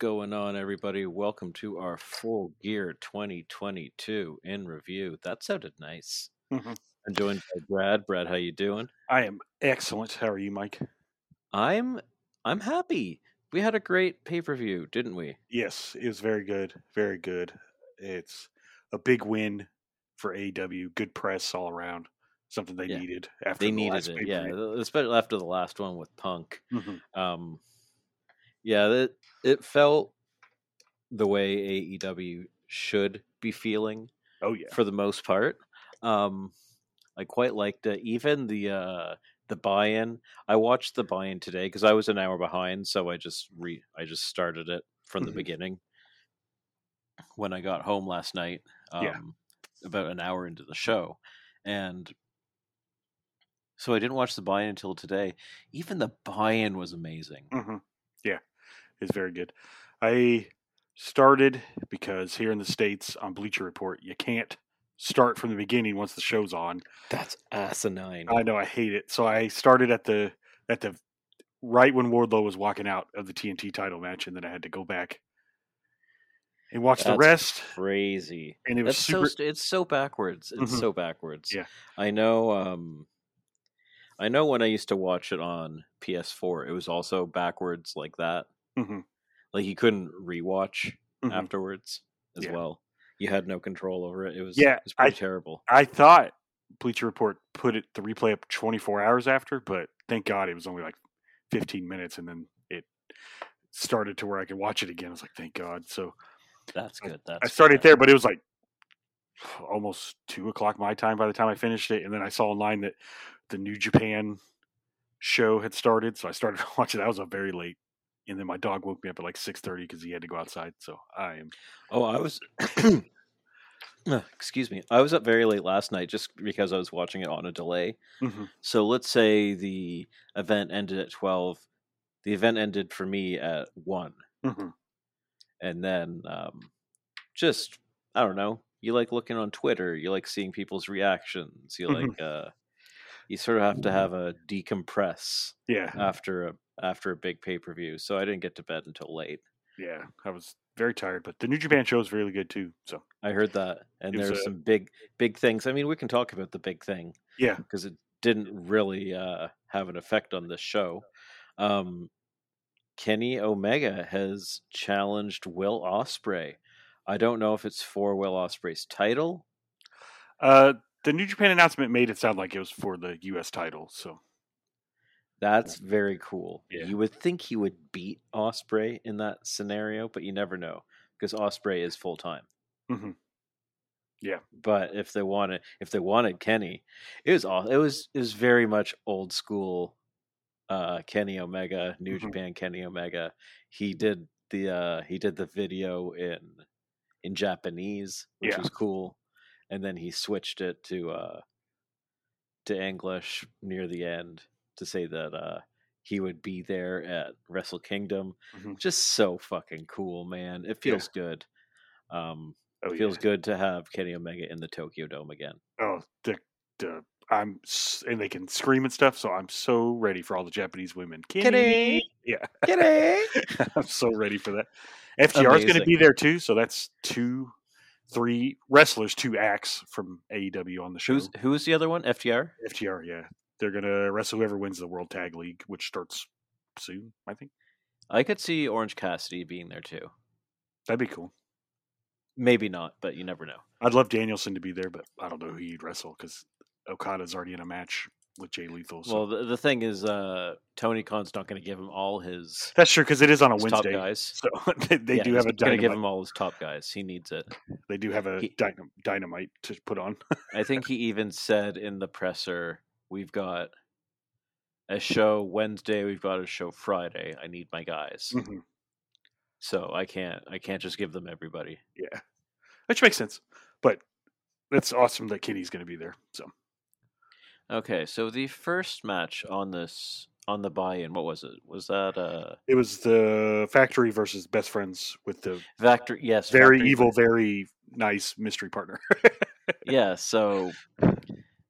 going on, everybody? Welcome to our Full Gear 2022 in review. That sounded nice. Mhm. I'm joined by Brad. Brad, how you doing? I am excellent. How are you, Mike? I'm I'm happy. We had a great pay per view, didn't we? Yes, it was very good. Very good. It's a big win for AEW. Good press all around. Something they Yeah. needed after They the needed last it, yeah. Especially after the last one with Punk. Mhm. Um, yeah, it it felt the way AEW should be feeling Oh yeah. for the most part. Um, I quite liked it. Even the uh, the buy-in. I watched the buy-in today because I was an hour behind, so I just re I just started it from the Mhm. beginning when I got home last night. Um, Yeah. about an hour into the show, and so I didn't watch the buy-in until today. Even the buy-in was amazing. hmm Yeah, it's very good. I started because here in the states on Bleacher Report, you can't start from the beginning once the show's on. That's asinine. I know I hate it. So I started at the at the right when Wardlow was walking out of the TNT title match, and then I had to go back and watch the rest. Crazy. And it was That's super. so it's so backwards. It's Mhm. so backwards. Yeah. I know um I know when I used to watch it on PS4, it was also backwards like that. Mhm, Like you couldn't rewatch mhm. afterwards as Yeah. well. You had no control over it. It was Yeah, it was pretty I- terrible. I thought Bleacher Report put it the replay up 24 hours after, but thank God it was only like 15 minutes, and then it started to where I could watch it again. I was like, thank God. So That's good. That's I started good. there, but it was like almost two o'clock my time by the time I finished it, and then I saw online that the New Japan show had started, so I started watching. That was up very late, and then my dog woke me up at like six thirty because he had to go outside. So I am Oh, I was excuse me. I was up very late last night just because I was watching it on a delay. Mhm. So let's say the event ended at 12. The event ended for me at 1. Mhm. and then um, just I don't know. You like looking on Twitter. You like seeing people's reactions. You Mhm. like uh, you sort of have to have a decompress yeah, after a after a big pay per view. So I didn't get to bed until late. yeah. I was very tired, but the New Japan show is really good too. So I heard that, and there's a- some big big things. I mean, we can talk about the big thing yeah, because it didn't really uh, have an effect on this show. Um, Kenny Omega has challenged Will Ospreay. I don't know if it's for Will Ospreay's title. uh, the New Japan announcement made it sound like it was for the U.S. title. So That's very cool. Yeah. You would think he would beat Ospreay in that scenario, but you never know because Ospreay is full time. Mhm. Yeah. But if they wanted, if they wanted Kenny, it was all. It was it was very much old school. Uh, Kenny Omega, New Mhm. Japan Kenny Omega. He did the uh, he did the video in in Japanese, which Yeah. was cool, and then he switched it to uh, to English near the end to say that uh, he would be there at Wrestle Kingdom. Mhm. Just so fucking cool, man. It Yeah. feels good. Um, oh it feels yeah. good to have Kenny Omega in the Tokyo Dome again. Oh, the, the I'm and they can scream and stuff. So I'm so ready for all the Japanese women. Kenny! yeah, Kenny! I'm so ready for that. FTR is going to be there too, so that's two, three wrestlers, two acts from AEW on the show. Who's who's the other one? FTR. FTR? Yeah, they're going to wrestle whoever wins the World Tag League, which starts soon. I think I could see Orange Cassidy being there too. that'd be cool. Maybe not, but you never know. I'd love Danielson to be there, but I don't know who he'd wrestle because Okada's already in a match with Jay Lethal. So Well, the, the thing is, uh, Tony Khan's not going to give him all his, that's true because it is on a Wednesday. guys. So they, they Yeah, do have a going to give him all his top guys. He needs it. They do have a He- dynam- dynamite to put on. I think he even said in the presser, "We've got a show Wednesday. We've got a show Friday. I need my guys, Mhm. so I can't. I can't just give them everybody." Yeah, which makes sense. But it's awesome that Kenny's going to be there. So Okay, so the first match on this on the buy-in, what was it? Was that uh it was the factory versus best friends with the Factory, Yes, very Factory evil, versus- very nice mystery partner. yeah. So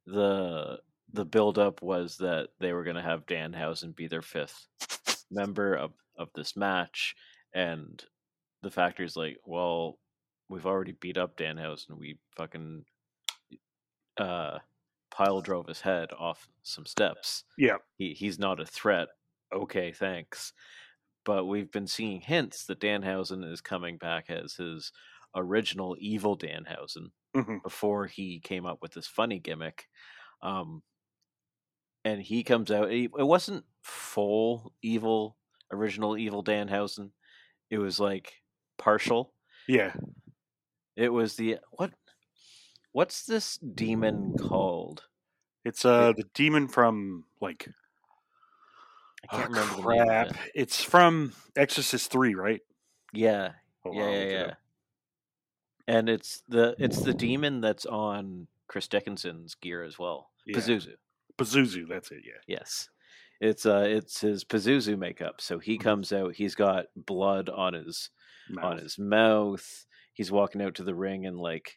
the the build-up was that they were going to have Danhausen be their fifth member of of this match, and the factory's like, well, we've already beat up Danhausen. We fucking uh, pile drove his head off some steps. Yeah. He he's not a threat. Okay, thanks. But we've been seeing hints that Danhausen is coming back as his original evil Danhausen hmm before he came up with this funny gimmick. Um, and he comes out. It wasn't full evil, original evil Danhausen. It was like partial. Yeah. It was the what? What's this demon called? It's uh the demon from like I can't oh, remember the name crap. it. It's from Exorcist three, right? Yeah, Hold yeah, on, yeah, it yeah. And it's the it's the demon that's on Chris Dickinson's gear as well. Yeah. Pazuzu. Pazuzu, that's it. Yeah. Yes. It's uh it's his Pazuzu makeup. So he Mhm. comes out, he's got blood on his on his mouth. He's walking out to the ring in like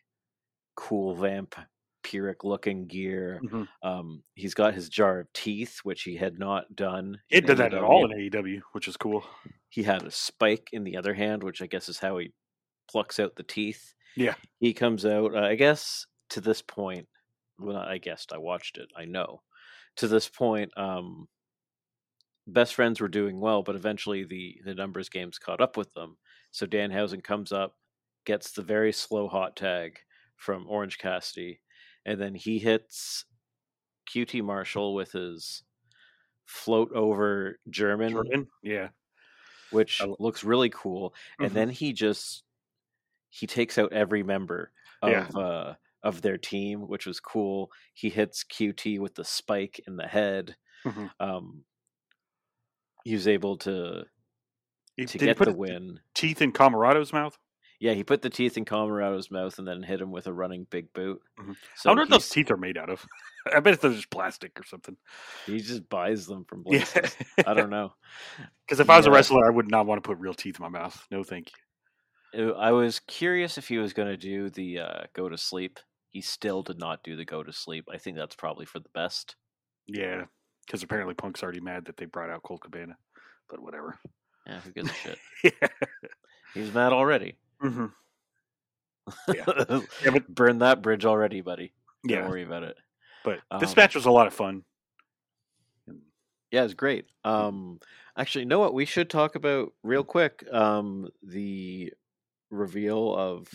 cool vampiric looking gear. Mhm. Um he's got his jar of teeth, which he had not done. It did that at all in AEW, which is cool. He had a spike in the other hand, which I guess is how he plucks out the teeth. Yeah. He comes out, uh, I guess to this point, well, I guessed, I watched it, I know. To this point, um, best friends were doing well, but eventually the, the numbers games caught up with them. So Danhausen comes up, gets the very slow hot tag from Orange Cassidy, and then he hits QT Marshall with his float over German Jordan? Yeah. which I looks really cool. And Mhm. then he just he takes out every member of Yeah. uh of their team, which was cool. He hits QT with the spike in the head. Mm-hmm. Um, he was able to he, to get the win. Teeth in Comoroto's mouth. Yeah, he put the teeth in Comoroto's mouth and then hit him with a running big boot. Mm-hmm. So I wonder what those teeth are made out of. I bet they're just plastic or something. He just buys them from places. Yeah. I don't know. Because if yeah. I was a uh wrestler, I would not want to put real teeth in my mouth. No, thank you. Uh, I was curious if he was going to do the uh, go to sleep he still did not do the go to sleep. I think that's probably for the best. Yeah, because apparently Punk's already mad that they brought out Colt Cabana. But whatever. Yeah, who gives a shit? yeah. He's mad already. hmm Yeah. Yeah, but Burn that bridge already, buddy. Don't yeah, worry about it. but this Um, match was a lot of fun. Yeah, it's great. Um, actually, you know what? We should talk about real quick. Um, the reveal of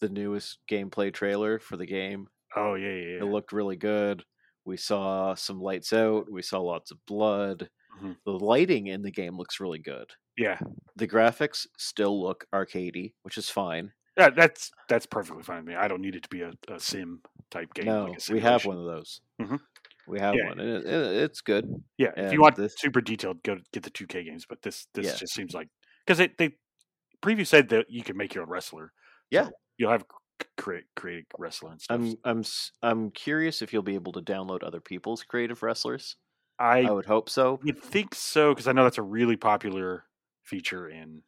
the newest gameplay trailer for the game. Oh yeah, yeah, It looked really good. We saw some lights out. We saw lots of blood. Mhm. The lighting in the game looks really good. yeah. The graphics still look arcadey, which is fine. Yeah, that's that's perfectly fine with me. I don't need it to be a, a sim type game. no, like we have one of those. Mhm. We have Yeah. one, and it, it, it's good. Yeah, if you want this- super detailed, go get the 2K games. But this this Yeah. just seems like because they they preview said that you can make your own wrestler. Yeah. So you'll have create create wrestler and stuff. I'm I'm I'm curious if you'll be able to download other people's creative wrestlers. I I would hope so. would think so because I know that's a really popular feature in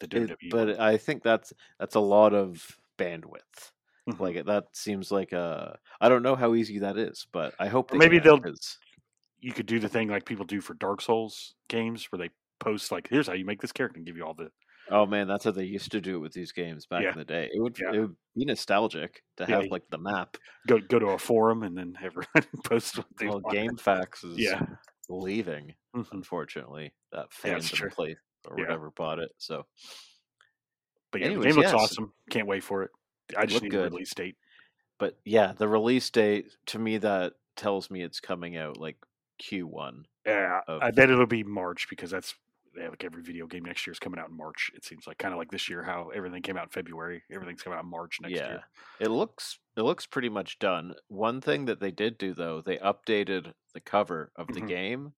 the It- WWE. but. I think that's that's a lot of bandwidth. Mhm. Like that seems like a I don't know how easy that is, but I hope they maybe they'll- 'cause- you could do the thing like people do for Dark Souls games where they post like, "Here's how you make this character," and give you all the Oh man, that's how they used to do it with these games back Yeah. in the day. It would Yeah. it would be nostalgic to have you- like the map. go go to a forum and then everyone post what they Well, want. GameFAQs is Yeah. leaving, Mhm. unfortunately. That Yeah, fandom place or Yeah. whatever bought it. So But yeah, Anyways, the game looks yes. awesome. Can't wait for it. I just Looked need good. a release date. but yeah, the release date to me that tells me it's coming out like Q1. Yeah, Of- I bet it'll be March because that's yeah, like every video game next year is coming out in March. It seems like kind of like this year how everything came out in February. Everything's coming out in March next yeah. year. It looks it looks pretty much done. One thing that they did do though, they updated the cover of the Mhm. game.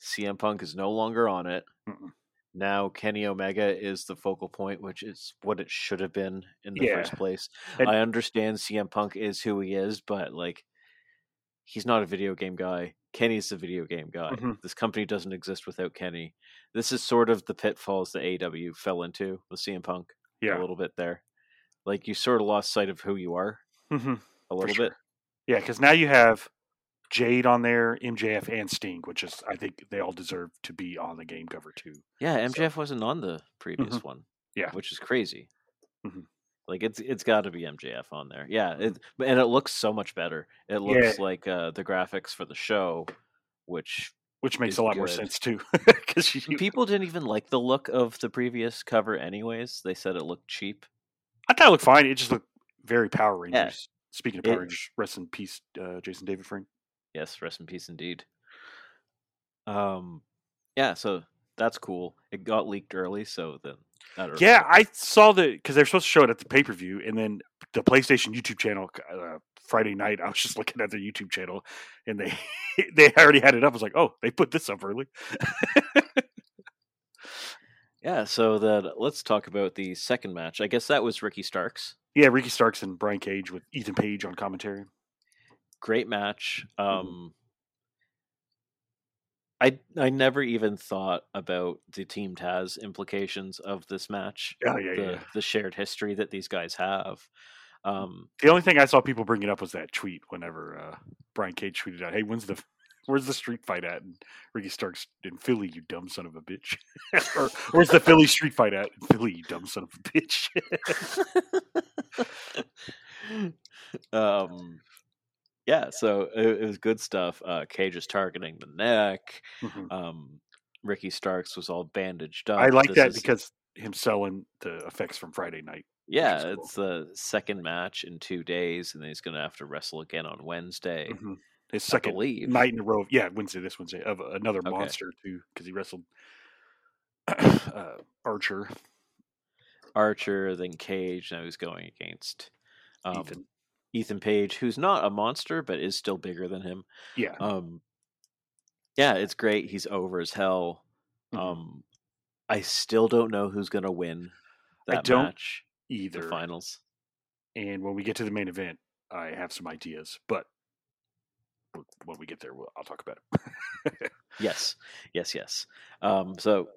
CM Punk is no longer on it. Mm-mm. Now Kenny Omega is the focal point, which is what it should have been in the Yeah. first place. And- I understand CM Punk is who he is, but like he's not a video game guy. Kenny's the video game guy. Mhm. This company doesn't exist without Kenny. This is sort of the pitfalls that AW fell into with CM Punk Yeah, a little bit there. Like you sort of lost sight of who you are hmm a little sure. bit. yeah, because now you have Jade on there, MJF, and Sting, which is I think they all deserve to be on the game cover too. Yeah, MJF wasn't on the previous Mhm. one. Yeah. which is crazy. Mhm. Like it's it's got to be MJF on there. Yeah, it, and it looks so much better. It looks like uh, the graphics for the show, which which makes a lot more sense too. Because you, people didn't even like the look of the previous cover. Anyways, they said it looked cheap. I thought it looked fine. It just looked very Power Rangers. Yeah. Speaking of It- Power Rangers, rest in peace, uh, Jason David Frank. Yes, rest in peace, indeed. Um, yeah, so that's cool. It got leaked early, so then I Yeah, know. I saw the because they're supposed to show it at the pay per view, and then the PlayStation YouTube channel uh, Friday night. I was just looking at their YouTube channel, and they they already had it up. I was like, oh, they put this up early. Yeah, so then let's talk about the second match. I guess that was Ricky Starks. Yeah, Ricky Starks and Brian Cage with Ethan Page on commentary. Great match. Mm-hmm. Um I I never even thought about the Team Taz implications of this match. Oh yeah, the yeah. the shared history that these guys have. Um The only thing I saw people bringing up was that tweet whenever uh, Brian Cage tweeted out, "Hey, when's the where's the street fight at?" And Ricky Starks in Philly, you dumb son of a bitch. or where's the Philly street fight at? In Philly, you dumb son of a bitch. um yeah, so it, it was good stuff. Uh Cage is targeting the neck. Mhm. Um Ricky Starks was all bandaged up. I like This that is- because him selling the effects from Friday night. yeah, cool. it's the second match in two days, and then he's going to have to wrestle again on Wednesday. Mhm. His second night in a row. Yeah, Wednesday, this Wednesday of another Okay. monster too, because he wrestled uh, Archer, Archer, then Cage. Now he's going against um, Ethan. Ethan Page, who's not a monster but is still bigger than him. Yeah, Um, yeah, it's great. He's over as hell. Mhm. Um, I still don't know who's going to win I that don't match, the either. finals. And when we get to the main event, I have some ideas, but when we get there, we'll, I'll talk about it. Yes, yes, yes. Um, so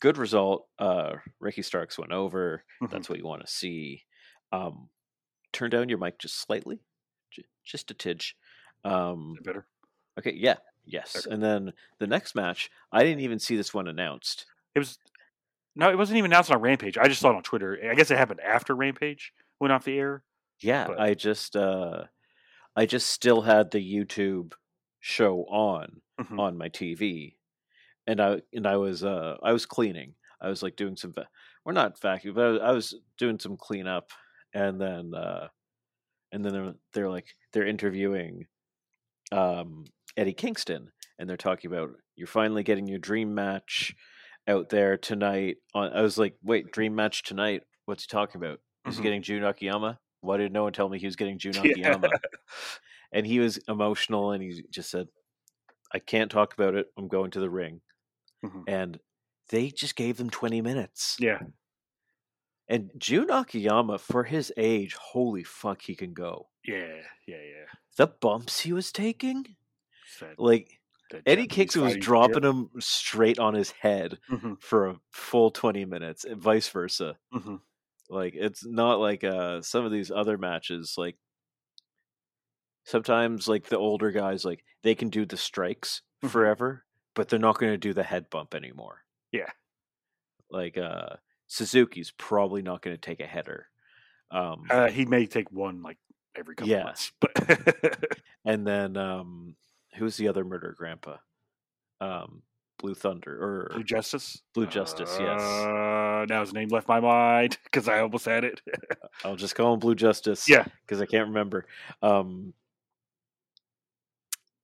good result. Uh, Ricky Starks went over. Mhm. That's what you want to see. Um, turn down your mic just slightly, J- just a tidge. Um, better. okay, yeah, yes. Okay. And then the next match, I didn't even see this one announced. It was no, it wasn't even announced on Rampage. I just saw it on Twitter. I guess it happened after Rampage went off the air. Yeah, But- I just, uh, I just still had the YouTube show on Mhm. on my TV, and I and I was uh I was cleaning. I was like doing some, va- we're not vacuum, but I was, I was doing some cleanup, and then uh, and then they're, they're like they're interviewing um Eddie Kingston, and they're talking about you're finally getting your dream match out there tonight. On I was like, wait, dream match tonight? What's he talking about? He's Mhm. getting Jun Akiyama. Why did no one tell me he was getting Jun Yeah. Akiyama? and he was emotional, and he just said, "I can't talk about it. I'm going to the ring." Mhm. And they just gave them 20 minutes. Yeah, And Jun Akiyama, for his age, holy fuck, he can go. yeah, yeah, yeah. The bumps he was taking, that- like that Eddie Kingston was dropping him straight on his head. Mhm, for a full 20 minutes, and vice versa. mhm. Like it's not like uh some of these other matches like sometimes like the older guys like they can do the strikes Mhm. forever, but they're not going to do the head bump anymore. Yeah. Like uh Suzuki's probably not going to take a header. Um Uh, he may take one like every couple Yeah. months, but and then um who's the other murder grandpa? Um Blue Thunder or Blue Justice. Blue Justice, yes. Uh, now his name left my mind because I almost had it. I'll just call him Blue Justice. Yeah. because I can't remember. Um,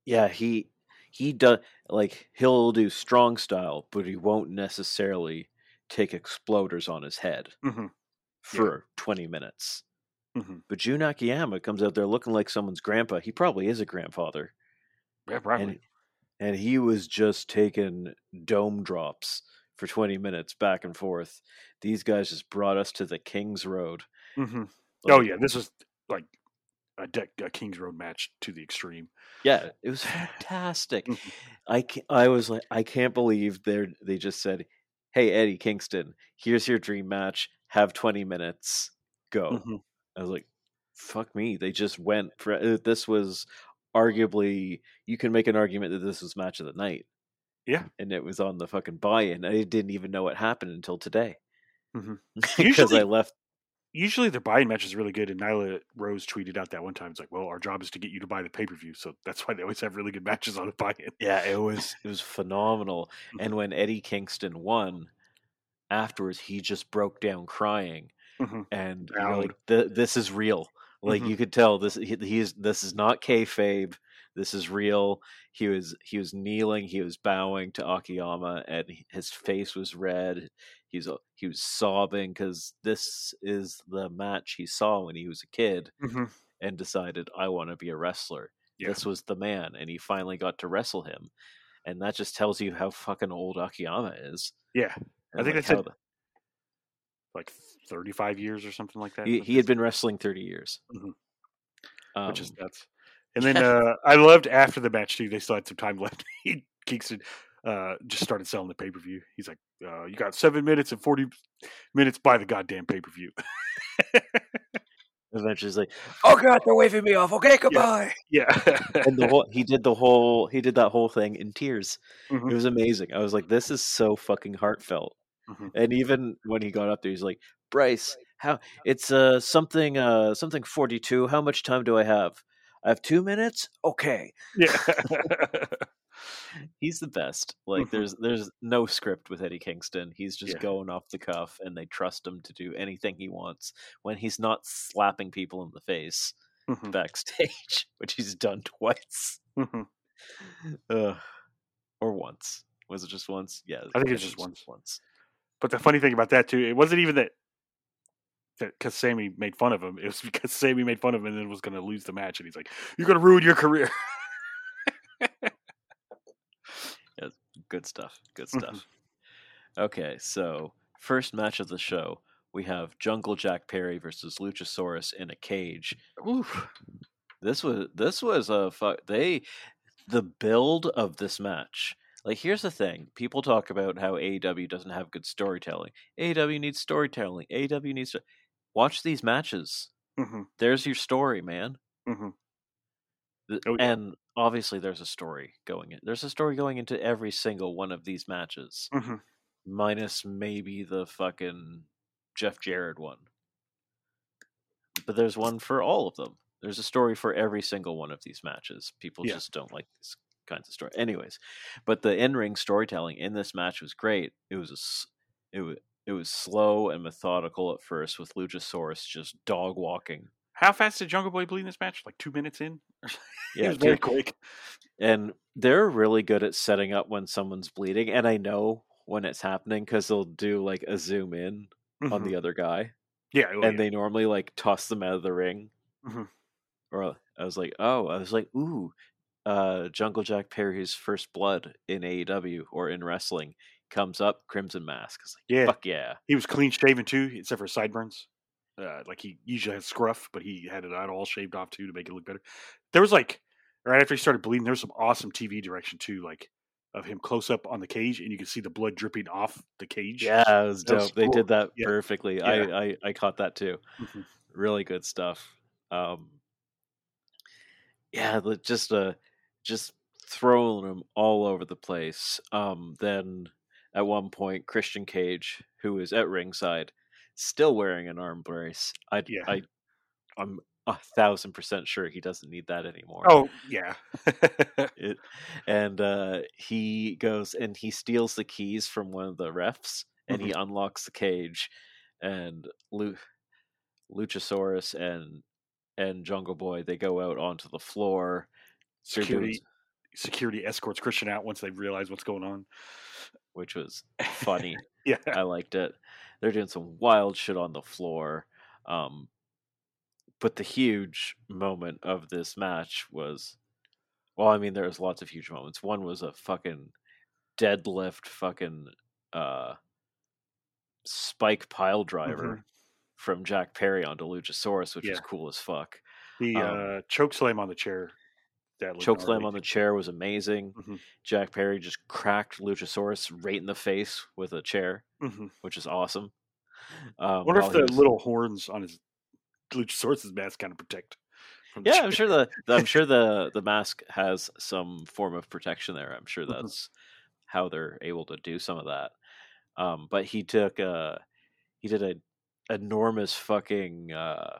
yeah, he he does like he'll do strong style, but he won't necessarily take exploders on his head hmm for twenty minutes. hmm But Jun Akiyama comes out there looking like someone's grandpa. He probably is a grandfather, Yeah, probably. and and he was just taking dome drops for twenty minutes back and forth. These guys just brought us to the King's Road. hmm oh yeah, this was like a, de- a Kings Road match to the extreme. Yeah, it was fantastic. Mhm. I I was like, I can't believe they they just said, "Hey Eddie Kingston, here's your dream match. Have 20 minutes. Go." Mhm. I was like, "Fuck me!" They just went for uh, this was arguably you can make an argument that this was match of the night. Yeah. and it was on the fucking buy-in. I didn't even know what happened until today. Because Usually- I left. Usually their buy-in match is really good, and Nyla Rose tweeted out that one time. It's like, well, our job is to get you to buy the pay-per-view, so that's why they always have really good matches on the buy-in. Yeah, it was it was phenomenal. Mhm. And when Eddie Kingston won, afterwards he just broke down crying, Mhm. and you're Proud. like, "Th- "This is real." Like Mhm. you could tell this he, he's this is not kayfabe. This is real. He was he was kneeling. He was bowing to Akiyama, and his face was red. He's a- he was sobbing because this is the match he saw when he was a kid Mhm. and decided I want to be a wrestler. Yeah. This was the man, and he finally got to wrestle him, and that just tells you how fucking old Akiyama is. Yeah, and, think like, said how the- like 35 years or something like that. he, he had been wrestling thirty years, Mhm. um, which is nuts. And then uh, I loved after the match too. They still had some time left. He, Kingston uh, just started selling the pay-per-view. He's like, uh, "You got seven minutes and 40 minutes. Buy the goddamn pay-per-view." eventually he's like, "Oh God, they're waving me off. Okay, goodbye." yeah, and the whole he did the whole he did that whole thing in tears. Mhm. It was amazing. I was like, "This is so fucking heartfelt." Mhm. And even when he got up there, he's like, "Bryce, how it's uh something uh something forty two. How much time do I have? I have two minutes. Okay." yeah. He's the best. Like Mhm. there's there's no script with Eddie Kingston. He's just Yeah. going off the cuff and they trust him to do anything he wants when he's not slapping people in the face Mhm. backstage, which he's done twice. Ugh. or once. Was it just once? Yeah. I think it's it just once. once. But the funny thing about that too, it wasn't even that that because Sammy made fun of him. It was because Sammy made fun of him and then was going to lose the match, and he's like, "You're going to ruin your career." Good stuff. Good Mhm. stuff. Okay, so first match of the show, we have Jungle Jack Perry versus Luchasaurus in a cage. Oof. This was this was a fu- they the build of this match. Like here's the thing: people talk about how AEW doesn't have good storytelling. AEW needs storytelling. AEW needs to watch these matches. Mhm. There's your story, man. Mhm. Oh, yeah. And obviously, there's a story going in. There's a story going into every single one of these matches, Mhm. minus maybe the fucking Jeff Jarrett one. But there's one for all of them. There's a story for every single one of these matches. People Yeah. just don't like these kinds of story. Anyways, but the in-ring storytelling in this match was great. It was a, it was it was slow and methodical at first with Luchasaurus just dog walking. How fast did Jungle Boy bleed in this match? Like two minutes in. it Yeah, was very quick. and they're really good at setting up when someone's bleeding and i know when it's happening because they'll do like a zoom in on Mhm. the other guy yeah, oh, and yeah. they normally like toss them out of the ring Mhm. or i was like oh i was like ooh uh jungle jack perry's first blood in aew or in wrestling comes up crimson mask like yeah, fuck yeah he was clean shaven too, except for sideburns. Uh, like he usually has scruff, but he had it all shaved off too to make it look better. There was like right after he started bleeding, there was some awesome TV direction too, like of him close up on the cage, and you can see the blood dripping off the cage. yeah it was That was dope they did that Yeah. perfectly Yeah. I, I i caught that too Mhm. really good stuff. Um, yeah, just uh, just throwing them all over the place. Um, then at one point, Christian Cage, who is at ringside, still wearing an arm brace. I, Yeah. I, I'm a thousand percent sure he doesn't need that anymore. Oh yeah. It, and uh, he goes and he steals the keys from one of the refs and he unlocks the cage and Lu- Luchasaurus and and Jungle Boy they go out onto the floor. Security security escorts Christian out once they realize what's going on. which was funny. Yeah. I liked it. They're doing some wild shit on the floor. Um, but the huge moment of this match was, well, I mean, there was lots of huge moments. One was a fucking deadlift, fucking uh, spike pile driver Mhm. from Jack Perry onto Luchasaurus, which was Yeah. cool as fuck. The Um, uh, choke slam on the chair. That Choke slam on the chair was amazing. Mhm. Jack Perry just cracked Luchasaurus right in the face with a chair, Mhm. which is awesome. Um, I wonder if the was- little horns on his Luchasaurus's mask kind of protect. From Yeah, chair. I'm sure the, the I'm sure the the mask has some form of protection there. I'm sure Mhm. that's how they're able to do some of that. Um, but he took uh he did a enormous fucking uh,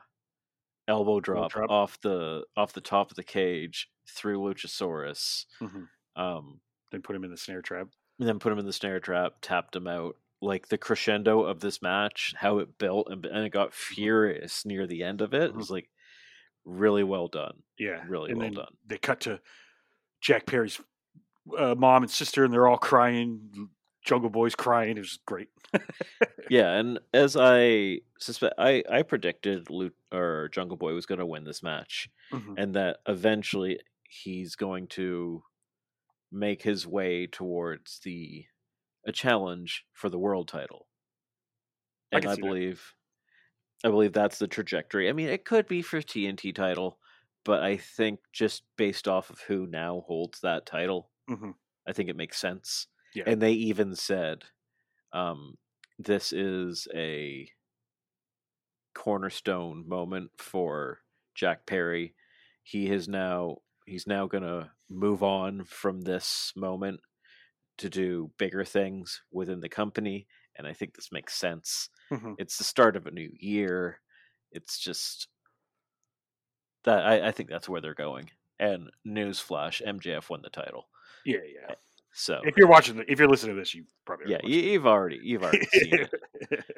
elbow drop, drop. off the off the top of the cage through Luchasaurus. Mhm. Um, Then put him in the snare trap. and then put him in the snare trap, tapped him out. Like the crescendo of this match, how it built and, and it got furious near the end of it Mhm. was like really well done. Yeah, Really and well done. They cut to Jack Perry's uh, mom and sister, and they're all crying. Jungle Boy's crying. It was great. Yeah, and as I suspect, I I predicted Lu- or Jungle Boy was going to win this match, Mhm. and that eventually he's going to make his way towards the a challenge for the world title. And can I, see that. believe I believe that's the trajectory. I mean, it could be for TNT title, but I think just based off of who now holds that title, Mhm. I think it makes sense. Yeah. And they even said um, this is a cornerstone moment for Jack Perry. He is now he's now going to move on from this moment to do bigger things within the company and I think this makes sense. Mhm. It's the start of a new year. It's just that I, I think that's where they're going. And newsflash, MJF won the title. Yeah, yeah. So If you're watching, the, if you're listening to this, you probably yeah, you, you've already you've already seen it.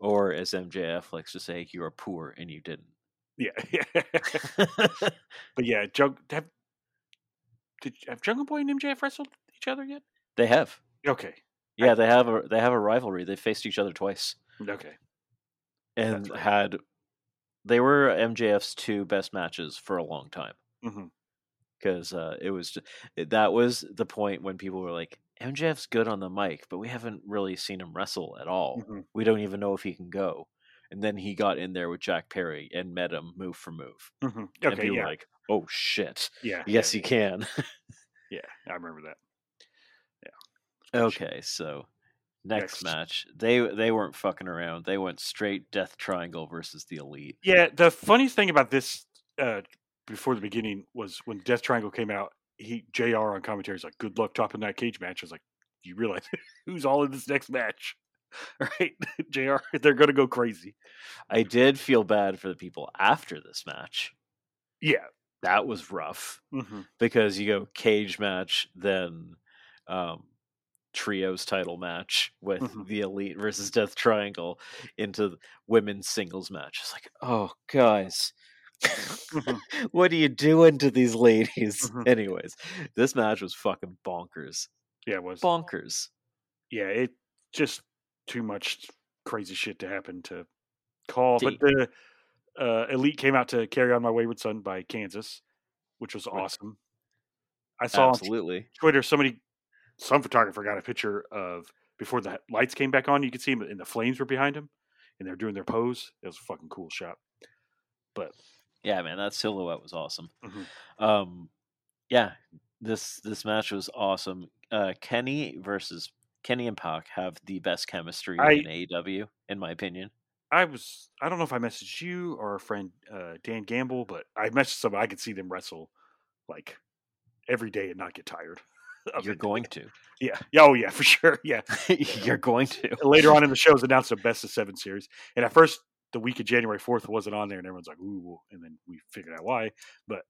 Or as MJF likes to say, you are poor and you didn't. Yeah, yeah. but yeah, Jung, have, did have Jungle Boy and MJF wrestled each other yet? they have. Okay, Yeah, they have a they have a rivalry. They faced each other twice okay. and right. had they were MJF's two best matches for a long time because uh, it was ju- it- that was the point when people were like MJF's good on the mic, but we haven't really seen him wrestle at all. Mhm. We don't even know if he can go. And then he got in there with Jack Perry and met him move for move. hmm and Okay, people yeah, like, "Oh shit! yeah. Yes, he can." Yeah, I remember that. Yeah. Okay, so next, Next. match, they they weren't fucking around. They went straight Death Triangle versus the Elite. Yeah, the funniest thing about this uh, before the beginning was when Death Triangle came out. He Jr. on commentary is like, "Good luck topping that cage match." I was like, "You realize who's all in this next match, right?" Jr. They're gonna go crazy. I did feel bad for the people after this match. Yeah. That was rough hmm because you go cage match, then um, trios title match with Mhm. the Elite versus Death Triangle into women's singles match. It's like, oh guys. Mhm. what are you doing to these ladies? Mhm. Anyways, this match was fucking bonkers. Yeah, it was. Bonkers. yeah, it just too much crazy shit to happen to call. But the uh, Elite came out to "Carry On My Wayward Son" by Kansas, which was Right. awesome. I saw on Absolutely. Twitter somebody, some photographer got a picture of before the lights came back on. You could see him, and the flames were behind him, and they're doing their pose. It was a fucking cool shot. But Yeah, man, that silhouette was awesome. Mhm. Um, yeah, this this match was awesome. Uh, Kenny versus Kenny and Pac have the best chemistry I- in AEW, in my opinion. I was, I don't know if I messaged you or our friend uh, Dan Gamble, but I messaged somebody. I could see them wrestle like every day and not get tired. of You're it. going to. Yeah. Yeah, Oh, yeah, for sure. Yeah. You're going to. Later on in the show, is announced a best of seven series. And at first, the week of January 4th wasn't on there, and everyone's like, ooh. And then we figured out why. But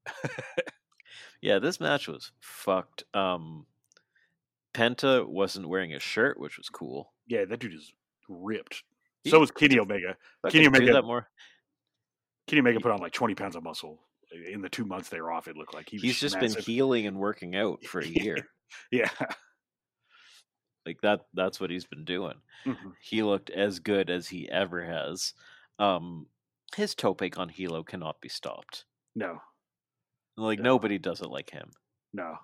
Yeah, this match was fucked. Um, Penta wasn't wearing a shirt, which was cool. yeah, that dude is ripped. He- So was Kenny Omega. Kenny Omega- that more. Kenny Omega put on like 20 pounds of muscle in the two months they were off. It looked like he was He's just massive. been healing and working out for a year. Yeah. like that. That's what he's been doing. Mhm. he looked as good as he ever has. Um, his tope on Hilo cannot be stopped. No, Like No. nobody does it like him. no.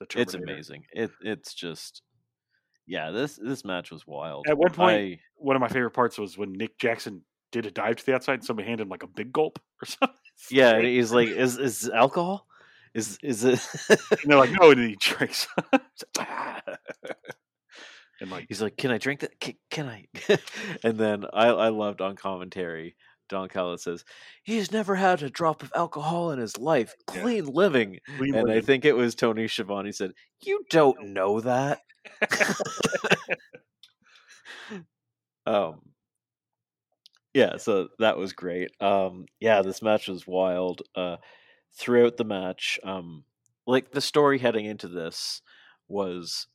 The It's amazing. It it's just yeah. This this match was wild. At one point- I, One of my favorite parts was when Nick Jackson did a dive to the outside and somebody handed him like a big gulp or something. yeah, he's like, is is alcohol? Is is it? And they're like, no, and he drinks. and like, he's like, can I drink that? Can, can I? and then I I loved on commentary. Don Callis says he's never had a drop of alcohol in his life. Yeah. Clean living. clean and I think it was Tony Schiavone said, "You don't know that." Um, yeah, so that was great. Um, yeah, this match was wild. Uh, throughout the match, um, like the story heading into this was,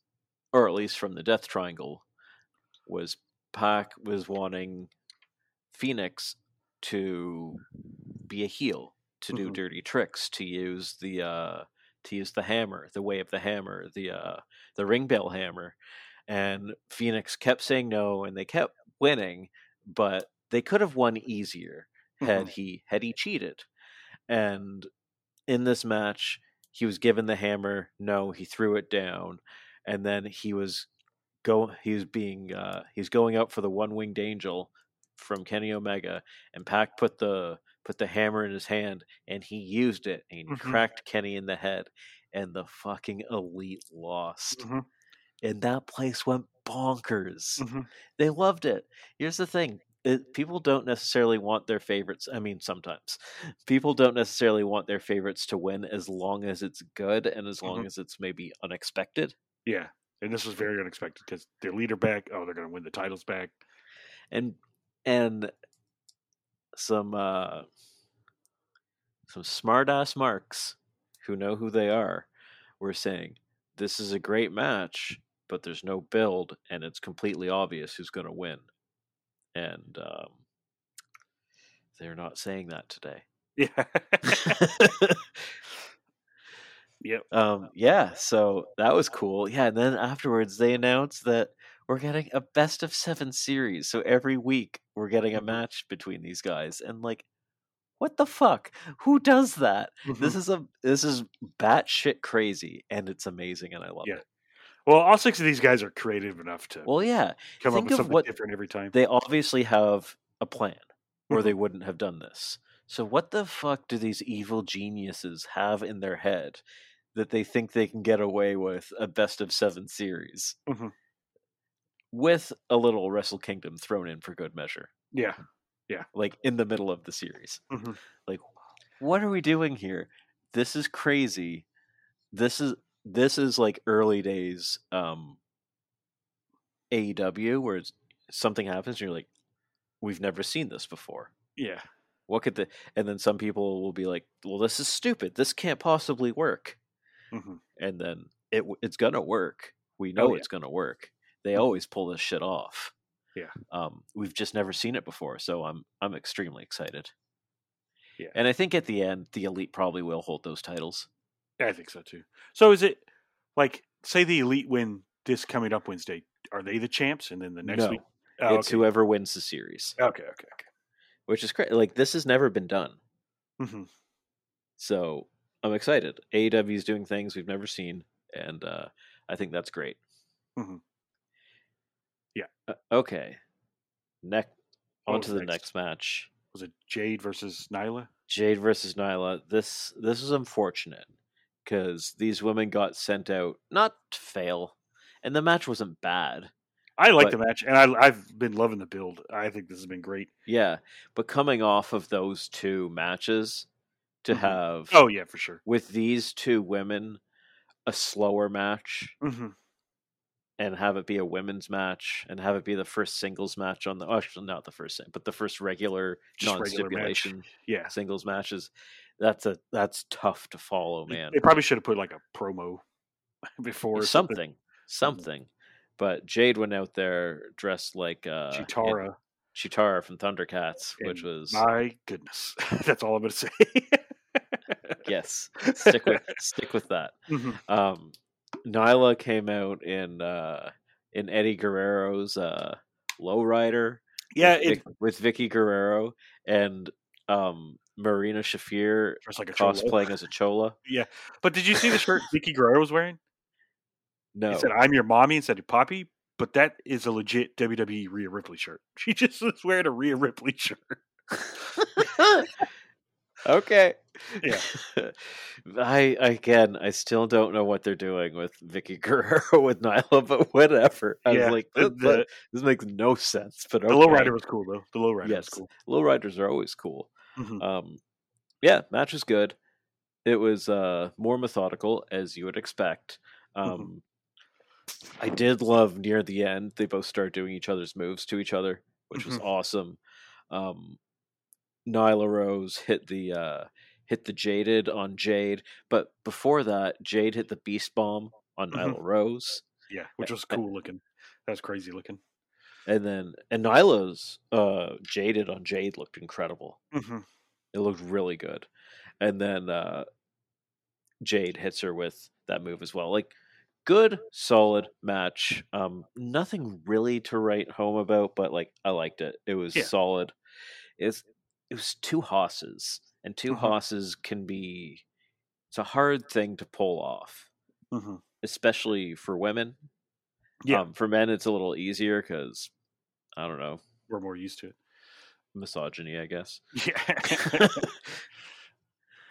or at least from the Death Triangle, was Pac was wanting Fenix to be a heel, to do Mhm. dirty tricks, to use the uh, to use the hammer, the way of the hammer, the uh, the ring bell hammer, and Fenix kept saying no, and they kept winning, but they could have won easier had Mhm. he had he cheated. And in this match, he was given the hammer. No, he threw it down, and then he was go. He was being uh, he's going out for the one winged angel from Kenny Omega, and Pac put the put the hammer in his hand, and he used it, and he Mhm. cracked Kenny in the head, and the fucking elite lost, Mhm. and that place went bonkers Mhm. they loved it. Here's the thing. It, people don't necessarily want their favorites. I mean, sometimes people don't necessarily want their favorites to win as long as it's good and as long Mhm. as it's maybe unexpected. Yeah, and this was very unexpected because their leader back. Oh, they're going to win the titles back. And and some uh some smart ass marks who know who they are were saying this is a great match, but there's no build and it's completely obvious who's going to win. And um, they're not saying that today. Yeah. yep. um yeah so that was cool yeah and then afterwards they announced that we're getting a best of seven series so every week we're getting a Mhm. match between these guys and like what the fuck who does that this Mhm. is a this is batshit crazy and it's amazing and i love Yeah. it Well, all six of these guys are creative enough to well yeah come up with something what- different every time. they obviously have a plan or Mhm. they wouldn't have done this so what the fuck do these evil geniuses have in their head that they think they can get away with a best of seven series Mhm. With a little wrestle kingdom thrown in for good measure Yeah. Yeah. Like in the middle of the series Mhm. like what are we doing here this is crazy this is this is like early days um AEW where it's, something happens and you're like we've never seen this before Yeah. what could the and then some people will be like well this is stupid this can't possibly work Mhm. and then it it's gonna work we know Oh, yeah. it's gonna work they always pull this shit off Yeah. um we've just never seen it before so i'm i'm extremely excited Yeah. and i think at the end the elite probably will hold those titles I think so too. So is it like say the elite win this coming up Wednesday? Are they the champs? And then the next no week, oh, it's okay. whoever wins the series okay, okay, okay. which is great like this has never been done hmm so i'm excited aew is doing things we've never seen and uh i think that's great Mhm. Yeah. Uh, okay next on to the next? next match Was it Jade versus Nyla? Jade versus Nyla. This this is unfortunate because these women got sent out not to fail, and the match wasn't bad. I like But- the match, and I, I've been loving the build. I think this has been great. Yeah, but coming off of those two matches, to Mhm. have Oh yeah, for sure. with these two women a slower match hmm and have it be a women's match and have it be the first singles match on the oh, actually not the first thing, but the first regular non match. stipulation Yeah, singles matches. That's a that's tough to follow, man. They probably should have put like a promo before or something, something. But Jade went out there dressed like uh, Cheetara. Cheetara from Thundercats, which was My goodness, that's all I'm going to say. yes, stick with stick with that. Mhm. Um, Nyla came out in uh, in Eddie Guerrero's uh, Lowrider, Yeah, with, it Vic- with Vickie Guerrero and um, Marina Shafir was like a cosplaying as a chola. Yeah, but did you see the shirt Vickie Guerrero was wearing? No, It said "I'm your mommy" instead of Poppy. But that is a legit WWE Rhea Ripley shirt. She just was wearing a Rhea Ripley shirt. Okay. Yeah. I again, I still don't know what they're doing with Vickie Guerrero with Nyla, but whatever. I yeah, was like, this, the, this makes no sense. But the okay. lowrider was cool though. The lowrider Yes. was cool. Lowriders are always cool. Mhm. Um, yeah, match was good. It was uh more methodical as you would expect. Um, Mhm. I did love near the end they both start doing each other's moves to each other, which was Mhm. awesome. Um, Nyla Rose hit the uh, hit the jaded on Jade, but before that, Jade hit the beast bomb on Mhm. Nyla Rose, Yeah, which was cool looking. That was crazy looking. and then and Nyla's uh, jaded on Jade looked incredible. hmm It looked really good, and then uh, Jade hits her with that move as well. Like good, solid match. Um, nothing really to write home about, but like I liked it. It was Yeah. solid. It's it was two hosses, and 2 Mhm. hosses can be. It's a hard thing to pull off, hmm especially for women. Yeah, Um, for men, it's a little easier because I don't know we're more used to it. misogyny, I guess. Yeah.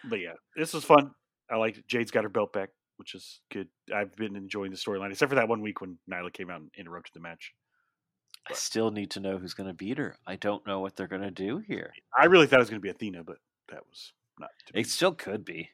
but yeah, this was fun. I liked it. Jade's got her belt back, which is good. I've been enjoying the storyline, except for that one week when Nyla came out and interrupted the match. I still need to know who's going to beat her. I don't know what they're going to do here. I really thought it was going to be Athena, but that was not. To be. It still could be.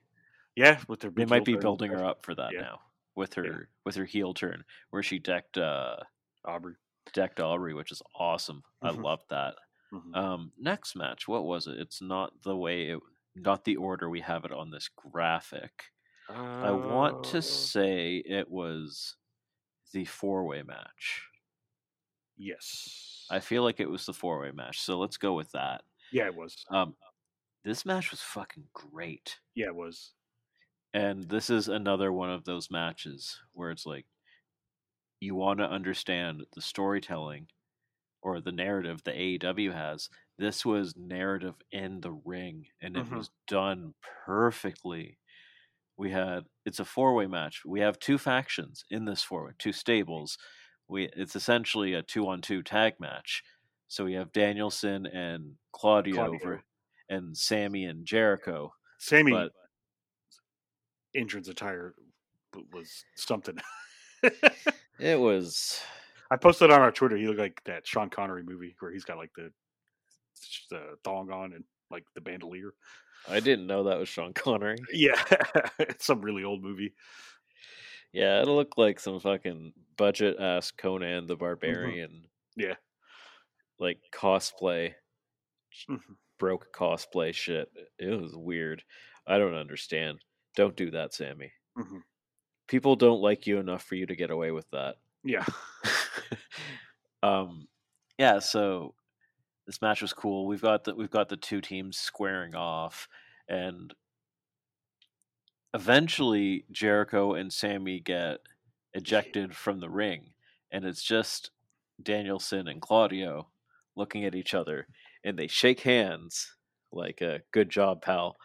Yeah, with their They might be turn building her up for that Yeah. now with her Yeah. with her heel turn where she decked uh Aubrey. decked Aubrey, which is awesome. I Mhm. love that. Mhm. Um, next match, what was it? It's not the way it, not the order we have it on this graphic. I want to Uh, say it was the four way match. Yes. I feel like it was the four way match, so let's go with that. yeah, it was. Um, this match was fucking great. Yeah, it was. And this is another one of those matches where it's like you want to understand the storytelling or the narrative the AEW has. This was narrative in the ring and it Mhm. was done perfectly. We had it's a four-way match. We have two factions in this four-way, two stables. We it's essentially a two-on-two tag match. So we have Danielson and Claudio, Claudio. over and Sammy and Jericho. Sammy But entrance attire was something. it was I posted on our Twitter. He looked like that Sean Connery movie where he's got like the the thong on and like the bandolier. I didn't know that was Sean Connery. Yeah, it's some really old movie. Yeah, it looked like some fucking budget ass Conan the Barbarian. Mm-hmm. Yeah. Like cosplay, Mhm. broke cosplay shit. It was weird. I don't understand. Don't do that, Sammy. Mhm. People don't like you enough for you to get away with that. Yeah, um yeah, so this match was cool. We've got the we've got the two teams squaring off and eventually Jericho and Sammy get ejected from the ring and it's just Danielson and Claudio looking at each other and they shake hands like a good job pal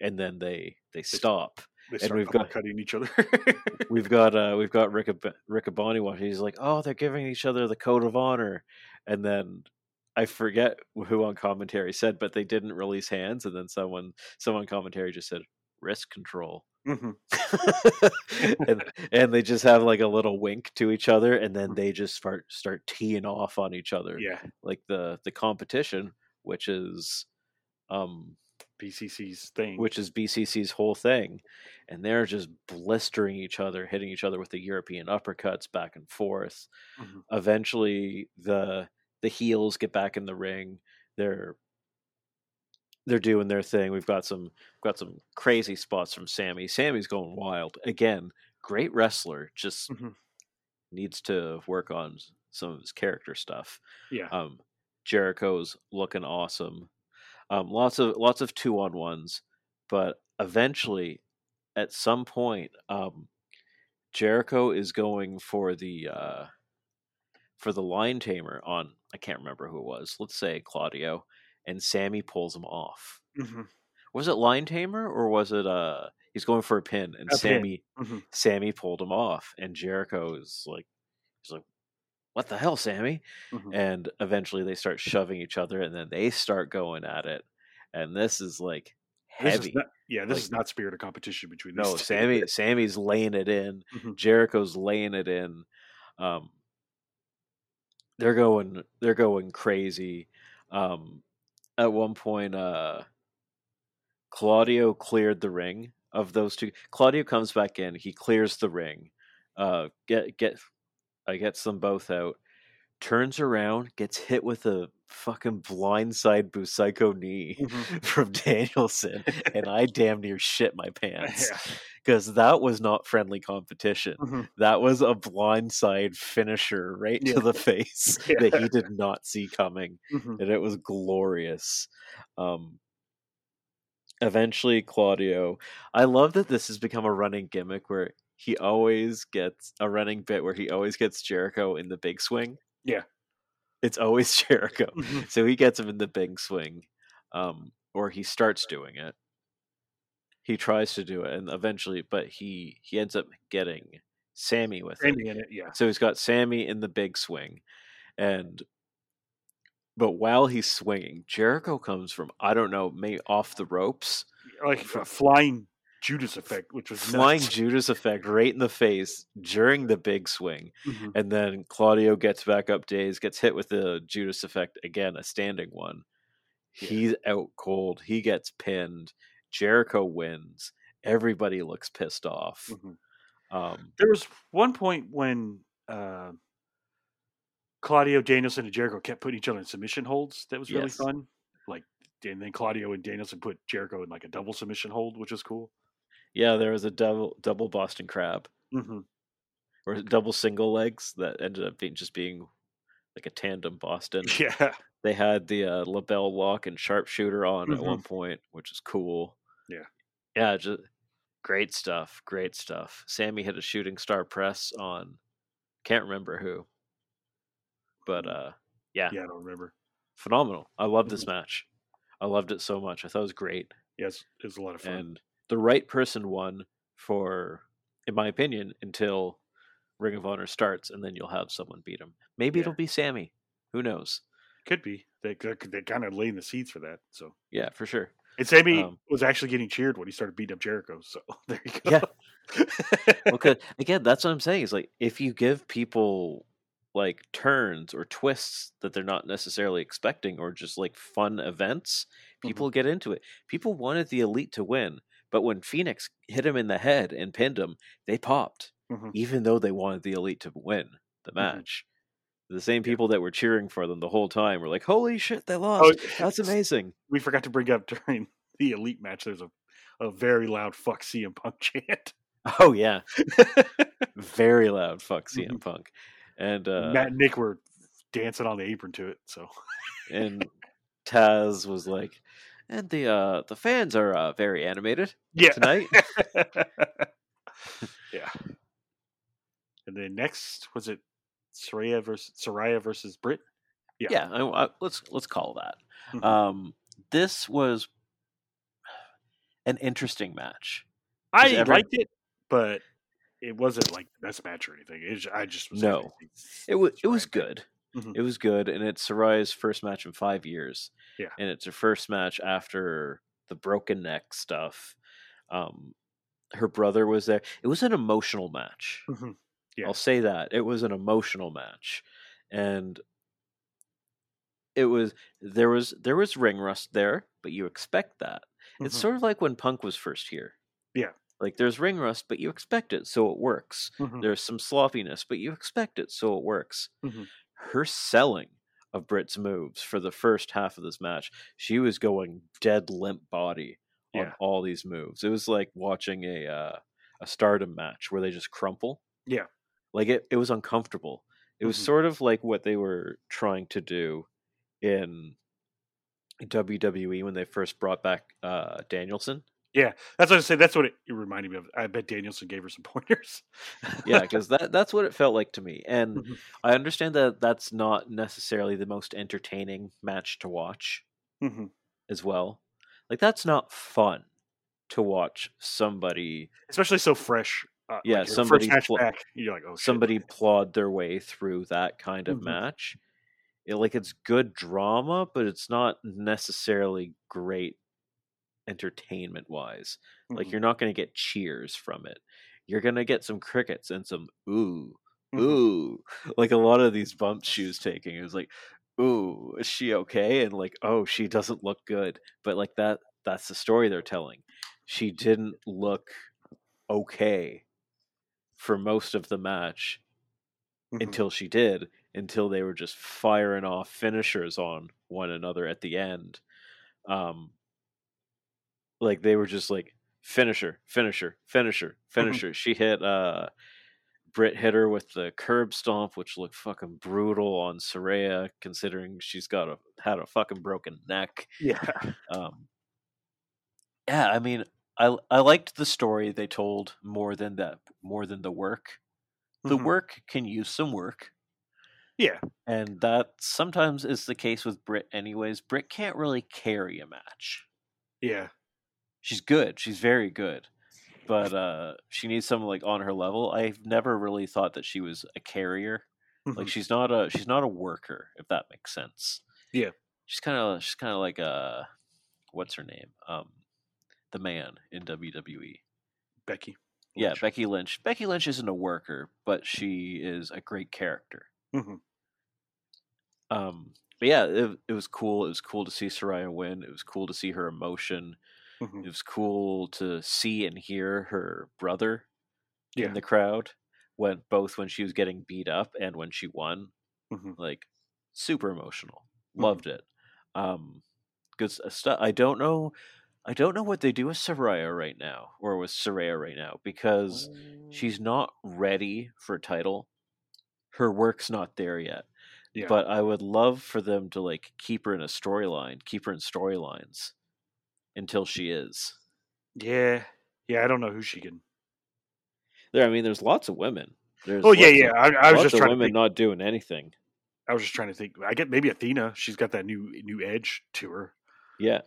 and then they they stop they start we've got- cutting each other. we've got uh we've got Rick Ab- Riccaboni watching. He's like, oh, they're giving each other the code of honor, and then I forget who on commentary said, but they didn't release hands, and then someone someone commentary just said wrist control, Mhm. and and they just have like a little wink to each other, and then Mhm. they just start start teeing off on each other, Yeah, like the the competition, which is um BCC's thing. which is BCC's whole thing, and they're just blistering each other, hitting each other with the European uppercuts back and forth. Mhm. Eventually, the the heels get back in the ring. They're they're doing their thing. We've got some got some crazy spots from Sammy. Sammy's going wild again. Great wrestler, just Mhm. needs to work on some of his character stuff. yeah, Um, Jericho's looking awesome. Um, lots of lots of two on ones, but eventually, at some point, um, Jericho is going for the uh, for the Lion Tamer on. I can't remember who it was. Let's say Claudio, and Sammy pulls him off. Mhm. Was it Lion Tamer or was it uh? He's going for a pin, and A pin. Sammy Mhm. Sammy pulled him off, and Jericho is like, he's like, "What the hell, Sammy?" Mhm. and eventually they start shoving each other and then they start going at it and this is like This heavy is not, yeah, this Like- is not spirit of competition between no two. sammy sammy's laying it in Mhm. jericho's laying it in um they're going they're going crazy um at one point uh claudio cleared the ring of those two claudio comes back in he clears the ring uh get get I gets them both out. Turns around, gets hit with a fucking blindside Busaiku knee Mhm. from Danielson, and I damn near shit my pants Yeah. Because that was not friendly competition. Mhm. That was a blindside finisher right Yeah. to the face Yeah. that he did not see coming, Mhm. and it was glorious. Um, eventually, Claudio. I love that this has become a running gimmick where he always gets a running bit where he always gets Jericho in the big swing. Yeah. It's always Jericho. Mhm. So he gets him in the big swing, um, or he starts doing it. He tries to do it, and eventually, but he he ends up getting Sammy with it. Sammy in it, yeah. So he's got Sammy in the big swing, and but while he's swinging, Jericho comes from I don't know, may off the ropes, Like a flying Judas effect, which was flying nuts. Judas effect right in the face during the big swing, Mhm. and then Claudio gets back up days, gets hit with the Judas effect again, a standing one. Yeah. He's out cold. He gets pinned. Jericho wins. Everybody looks pissed off. Mhm. Um, There was one point when uh, Claudio, Danielson, and Jericho kept putting each other in submission holds. That was really Yes. fun. Like, and then Claudio and Danielson put Jericho in like a double submission hold, which was cool. yeah, there was a double double Boston Crab hmm or double single legs that ended up being just being like a tandem Boston. Yeah. They had the uh, LeBell Lock and sharpshooter on at Mhm. one point, which is cool. Yeah. Yeah, just great stuff. Great stuff. Sammy hit a shooting star press on can't remember who. But uh yeah, Yeah, I don't remember. phenomenal. I love this match. I loved it so much. I thought it was great. Yes, it was a lot of fun. And the right person won for in my opinion until Ring of Honor starts and then you'll have someone beat him. Maybe Yeah. it'll be Sammy. Who knows? Could be. They they kind of laying the seeds for that. So, Yeah, for sure. and Sammy Um, was actually getting cheered when he started beating up Jericho. So there you go. Yeah. well, 'cause- again, that's what I'm saying. Is like if you give people like turns or twists that they're not necessarily expecting, or just like fun events, Mm-hmm. people get into it. People wanted the elite to win, but when Fenix hit him in the head and pinned him, they popped, Mhm. even though they wanted the elite to win the Mhm. match. The same people that were cheering for them the whole time were like, "Holy shit, they Oh, lost! That's amazing!" we forgot to bring up during the elite match. There's a a very loud "fuck CM Punk" chant. Oh yeah, very loud. Fuck CM Punk, and uh, Matt and Nick were dancing on the apron to it. So and Taz was like, and the uh the fans are uh, very animated yeah, tonight. yeah. And then next was it Saraya versus Saraya versus Britt. Yeah. yeah, I, I- let's let's call that. Mhm. Um, this was an interesting match. I every- liked it, but it wasn't like the best match or anything. It I just was No. It was it was good. Mhm. It was good, and it's Saraya's first match in five years. Yeah. and it's her first match after the broken neck stuff. Um, her brother was there. It was an emotional match. Mhm. Yeah. I'll say that it was an emotional match, and it was there was there was ring rust there, but you expect that. It's Mhm. sort of like when Punk was first here. Yeah. like there's ring rust, but you expect it, so it works. Mhm. There's some sloppiness, but you expect it, so it works. Mhm. Her selling of Britt's moves for the first half of this match, she was going dead limp body on Yeah. all these moves. It was like watching a uh, a Stardom match where they just crumple. Yeah. Like it, it was uncomfortable. It was Mhm. sort of like what they were trying to do in WWE when they first brought back uh, Danielson. Yeah, that's what I said. That's what it, it reminded me of. I bet Danielson gave her some pointers. yeah, because that that's what it felt like to me. And Mhm. I understand that that's not necessarily the most entertaining match to watch Mhm. as well. Like that's not fun to watch somebody especially so fresh. Uh, Yeah, like somebody first match fl- back. You're like, oh, shit. somebody plod their way through that kind of Mhm. match. It, like it's good drama, but it's not necessarily great entertainment wise. Like Mhm. you're not going to get cheers from it. You're going to get some crickets and some ooh Mhm. ooh like a lot of these bumps she was taking it was like ooh is she okay and like oh she doesn't look good but like that that's the story they're telling she didn't look okay for most of the match Mhm. until she did, until they were just firing off finishers on one another at the end. Um, like they were just like finisher, finisher, finisher, finisher. She hit uh Britt hit her with the curb stomp, which looked fucking brutal on Saraya, considering she's got a had a fucking broken neck. yeah. Um, yeah, I mean, I I liked the story they told more than that, more than the work. The Mhm. work can use some work, Yeah. and that sometimes is the case with Britt. Anyways, Britt can't really carry a match. Yeah. She's good. She's very good. But uh, she needs someone like on her level. I've never really thought that she was a carrier. Like Mhm. she's not a she's not a worker, if that makes sense. Yeah. She's kind of she's kind of like a what's her name? Um, the man in WWE. Becky. Yeah, Becky Lynch. Becky Lynch isn't a worker, but she is a great character. Mhm. Um, but yeah, it, it was cool. It was cool to see Saraya win. It was cool to see her emotion. Mhm. It was cool to see and hear her brother Yeah. in the crowd when both when she was getting beat up and when she won. Mhm. Like super emotional. Mhm. Loved it. Um, good stuff. I don't know. I don't know what they do with Saraya right now, or with Saraya right now, because oh. she's not ready for a title. Her work's not there yet. Yeah. But I would love for them to like keep her in a storyline, keep her in storylines until she is. Yeah. Yeah. I don't know who she can. There, I mean, there's lots of women. There's Oh yeah, lots of- yeah. I, I was just trying to women think. not doing anything. I was just trying to think. I get maybe Athena. She's got that new new edge to her. Yeah,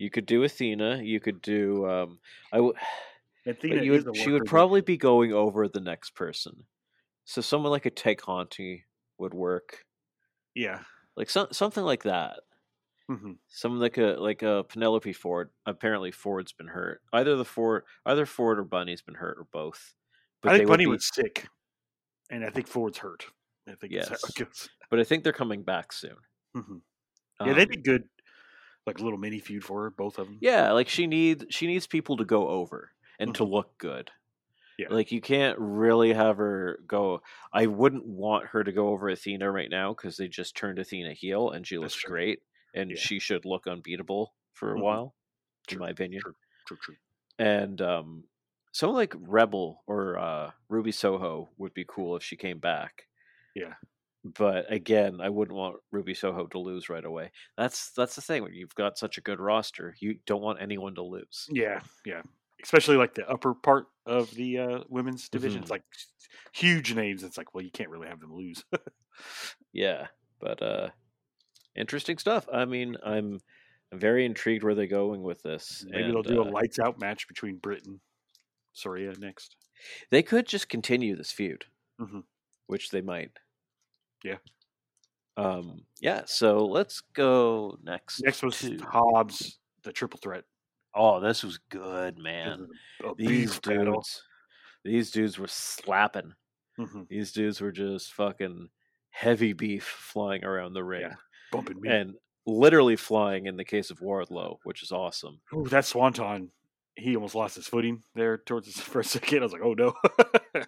you could do Athena. You could do. Um, I would. Athena you would, she would probably be going over the next person. So someone like a Tay Conti would work, Yeah. like some, something like that. hmm Someone like a like a Penelope Ford. Apparently, Ford's been hurt. Either the Ford, either Ford or Bunny's been hurt, or both. I they think would Bunny be- was sick, and I think Ford's hurt. I think Yes. But I think they're coming back soon. hmm Yeah, they'd Um, be good. Like a little mini feud for her, both of them. Yeah, like she needs she needs people to go over and to look good. Yeah. Like you can't really have her go. I wouldn't want her to go over Athena right now because they just turned Athena heel and she That's looks true. great and Yeah. she should look unbeatable for a Mhm. while, in my opinion. True, true, true. And um, someone like Rebel or uh, Ruby Soho would be cool if she came back. Yeah. But again, I wouldn't want Ruby Soho to lose right away. That's that's the thing when you've got such a good roster, you don't want anyone to lose. Yeah, yeah. Especially like the upper part of the uh, women's division. Mhm. It's like huge names. It's like, well, you can't really have them lose. Yeah, but uh interesting stuff. I mean, I'm I'm very intrigued where they're going with this. Maybe and, they'll do uh, a lights out match between Britain, and Saraya next. They could just continue this feud, Mhm. which they might. Yeah. Um. Yeah. So let's go next. Next was to- Hobbs, the triple threat. Oh, this was good, man. was These big battle. dudes, these dudes were slapping. Mhm. These dudes were just fucking heavy beef flying around the ring, Yeah. bumping me. and literally flying in the case of Wardlow, which is awesome. Ooh, that swanton, he almost lost his footing there towards his first second. I was like, oh no.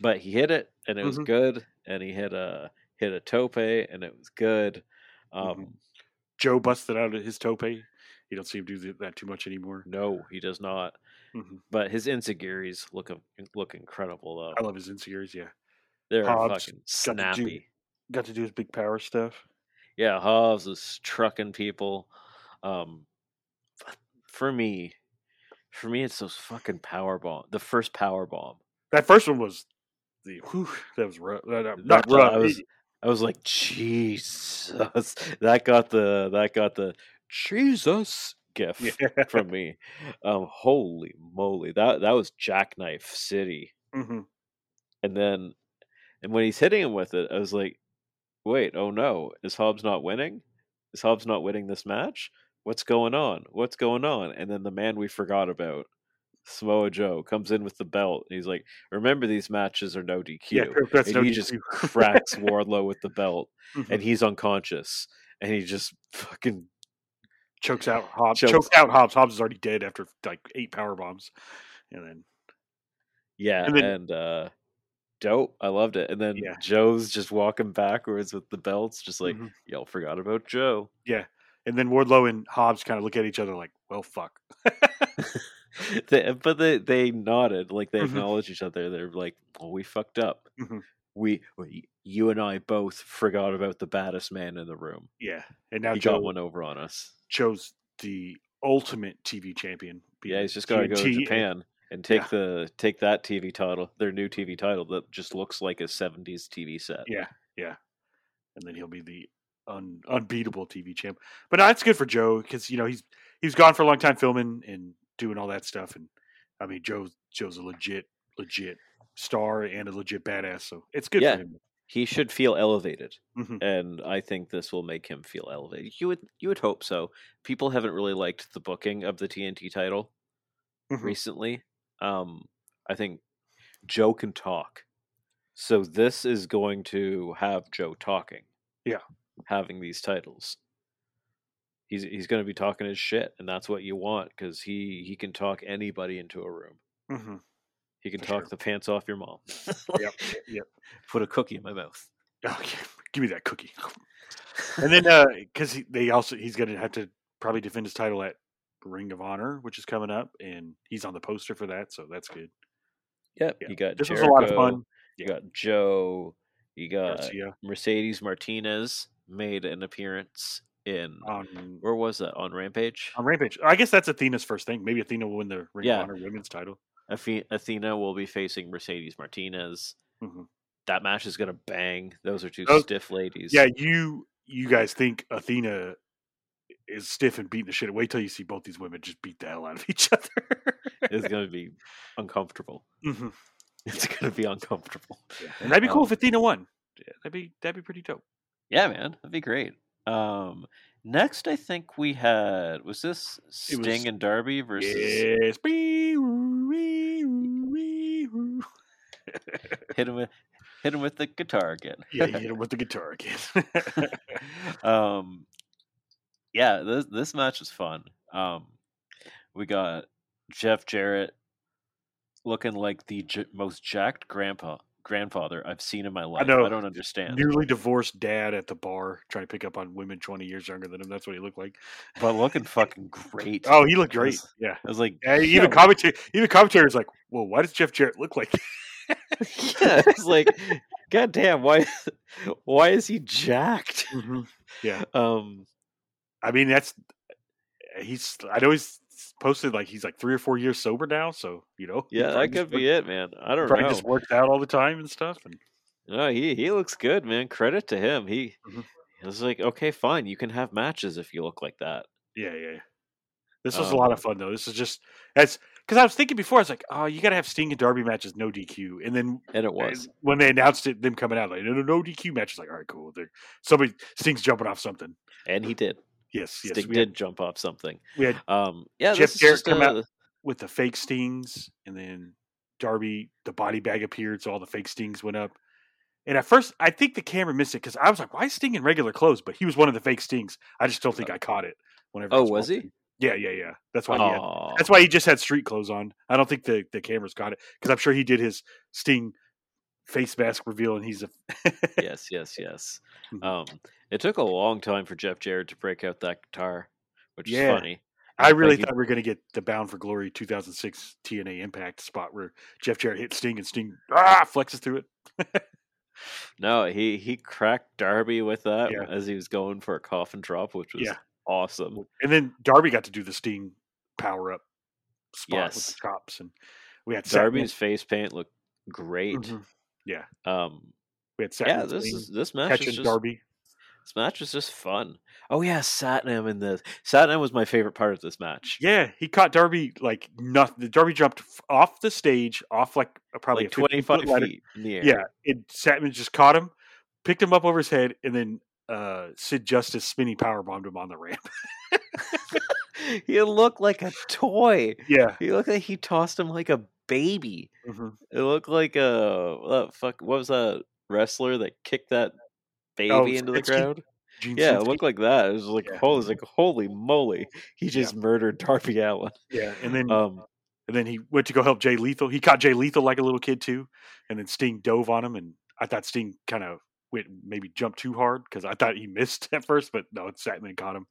but he hit it and it was Mhm. good and he hit a hit a tope and it was good um Mhm. Joe busted out of his tope. You don't seem to do that too much anymore. no he does not Mhm. but his enzuigiris look look incredible though I love his enzuigiris. Yeah, they're Hobbs fucking got to do- snappy got to do his big power stuff. yeah Hobbs is trucking people um for me for me it's those fucking power bomb the first power bomb That first one was the whew, that was rough. That, That- rough. I was I was like Jesus that got the that got the Jesus gif yeah. from me. Um, holy moly, that that was Jackknife City. hmm And then, and when he's hitting him with it, I was like, "Wait, oh no, is Hobbs not winning? Is Hobbs not winning this match? What's going on? What's going on?" And then the man we forgot about, Samoa Joe, comes in with the belt. He's like, "Remember, these matches are no DQ." Yeah, that's and no he DQ. just cracks Wardlow with the belt, Mhm. and he's unconscious, and he just fucking chokes out Hobbs. Chokes- Chokes out Hobbs. Hobbs is already dead after like eight power bombs, and then yeah, And then- and uh dope. I loved it. And then Yeah. Joe's just walking backwards with the belts, just like Mhm. y'all forgot about Joe. Yeah, and then Wardlow and Hobbs kind of look at each other like, "Well, fuck." they, but they they nodded like they Mhm. acknowledged each other. They're like, "Well, we fucked up. Mhm. We, we, you and I both forgot about the baddest man in the room. Yeah, and now he Joe got one over on us. chose the ultimate TV champion. Yeah, he's just got to go to Japan and take yeah. the take that TV title, their new TV title that just looks like a '70s TV set. Yeah, yeah, and then he'll be the un, unbeatable TV champ. But no, it's good for Joe because you know he's he's gone for a long time filming and doing all that stuff, and I mean Joe Joe's a legit legit star and a legit badass, so it's good Yeah. for him. He should feel elevated. Mhm. and I think this will make him feel elevated. You would you would hope so. People haven't really liked the booking of the TNT title Mhm. recently. Um, I think Joe can talk, so this is going to have Joe talking. Yeah. having these titles. He's he's going to be talking his shit, and that's what you want because he he can talk anybody into a room. Mhm. He can For talk sure. the pants off your mom. Yep, yep. Put a cookie in my mouth. Oh, yeah. Give me that cookie. And then because he, they also he's going to have to probably defend his title at Ring of Honor, which is coming up, and he's on the poster for that, so that's good. Yep, Yeah. you got This was a lot of fun. You got Joe. You got Garcia Mercedes Martinez made an appearance in on where was that on Rampage? on Rampage. I guess that's Athena's first thing. Maybe Athena will win the Ring Yeah. of Honor Women's title. Athena will be facing Mercedes Martinez. Mhm. That match is gonna bang. Those are two Those- stiff ladies. Yeah, you you guys think Athena is stiff and beating the shit? Wait till you see both these women just beat the hell out of each other. it's gonna be uncomfortable. Mhm. It's gonna be uncomfortable. Yeah. And that'd be cool Um, if Athena won. Yeah, that'd be that'd be pretty dope. Yeah, man, that'd be great. Um, next, I think we had was this Sting was- and Darby versus Yes. Hit him with hit him with the guitar again. yeah, hit him with the guitar again. um, yeah, this this match was fun. Um, we got Jeff Jarrett looking like the j- most jacked grandpa grandfather I've seen in my life. I, know. I don't understand, Newly divorced dad at the bar trying to pick up on women 20 years younger than him. That's what he looked like. but looking fucking great. Oh, he looked great. Yes. Yeah. I was like, Yeah, yeah, even commentator, even commentators like, well, why does Jeff Jarrett look like? yeah, it's like, god damn, why, why is he jacked? Yeah, Um, I mean that's he's. I know he's posted like he's like three or four years sober now, so you know. yeah, that could be worked- it, man. I don't Probably know. just worked out all the time and stuff. And No, he he looks good, man. Credit to him. He, Mhm. he was like, okay, fine, you can have matches if you look like that. yeah, yeah. yeah. This was a lot Um, of fun though. This is just as because I was thinking before. I was like, oh, you got to have Sting and Darby matches, no DQ, and then And it was. when they announced it, them coming out like no, no, no DQ matches. Like, all right, cool. They're, somebody Sting's jumping off something. And he did. Yes, yes. Sting we, had, did jump off something. we had Um, yeah, Jeff Jarrett come out- with the fake stings, and then Darby, the body bag appeared, so all the fake stings went up. And at first, I think the camera missed it because I was like, "Why is Sting in regular clothes?" But he was one of the fake stings. I just don't think I caught it. Whenever Oh, was he? Yeah, yeah, yeah. That's why. He had, that's why he just had street clothes on. I don't think the the cameras got it because I'm sure he did his Sting face mask reveal, and he's a yes, yes, yes. Mhm. Um, it took a long time for Jeff Jarrett to break out that guitar, which Yeah. is funny. I really Like he- thought we were going to get the Bound for Glory 2006 TNA Impact spot where Jeff Jarrett hits Sting and Sting ah flexes through it. No, he he cracked Darby with that Yeah. as he was going for a coffin drop, which was Yeah. awesome. And then Darby got to do the Sting power up spot with Yes. the chops, and we had Darby's face paint looked great. Mhm. Yeah, Um, we had yeah, this is this match catching is just Darby. this match is just fun. Oh yeah, Satnam in this. Satnam was my favorite part of this match. Yeah, he caught Darby like nothing. Darby jumped off the stage, off like probably like a 15 twenty five ladder. feet in the air. Yeah, it Satnam just caught him, picked him up over his head, and then uh Sid Justice spinning power bombed him on the ramp. he looked like a toy. yeah. He looked like he tossed him like a baby. Mhm. It looked like a uh, fuck. What was that wrestler that kicked that baby Oh, into the crowd? Gene Yeah, it looked like that. It was like Yeah. holy, like holy moly, he just murdered Darby Allin. Yeah, and then Um, And then he went to go help Jay Lethal. He caught Jay Lethal like a little kid too, and then Sting dove on him, and I thought Sting kind of went maybe jumped too hard because I thought he missed at first, but no, it Satnam caught him.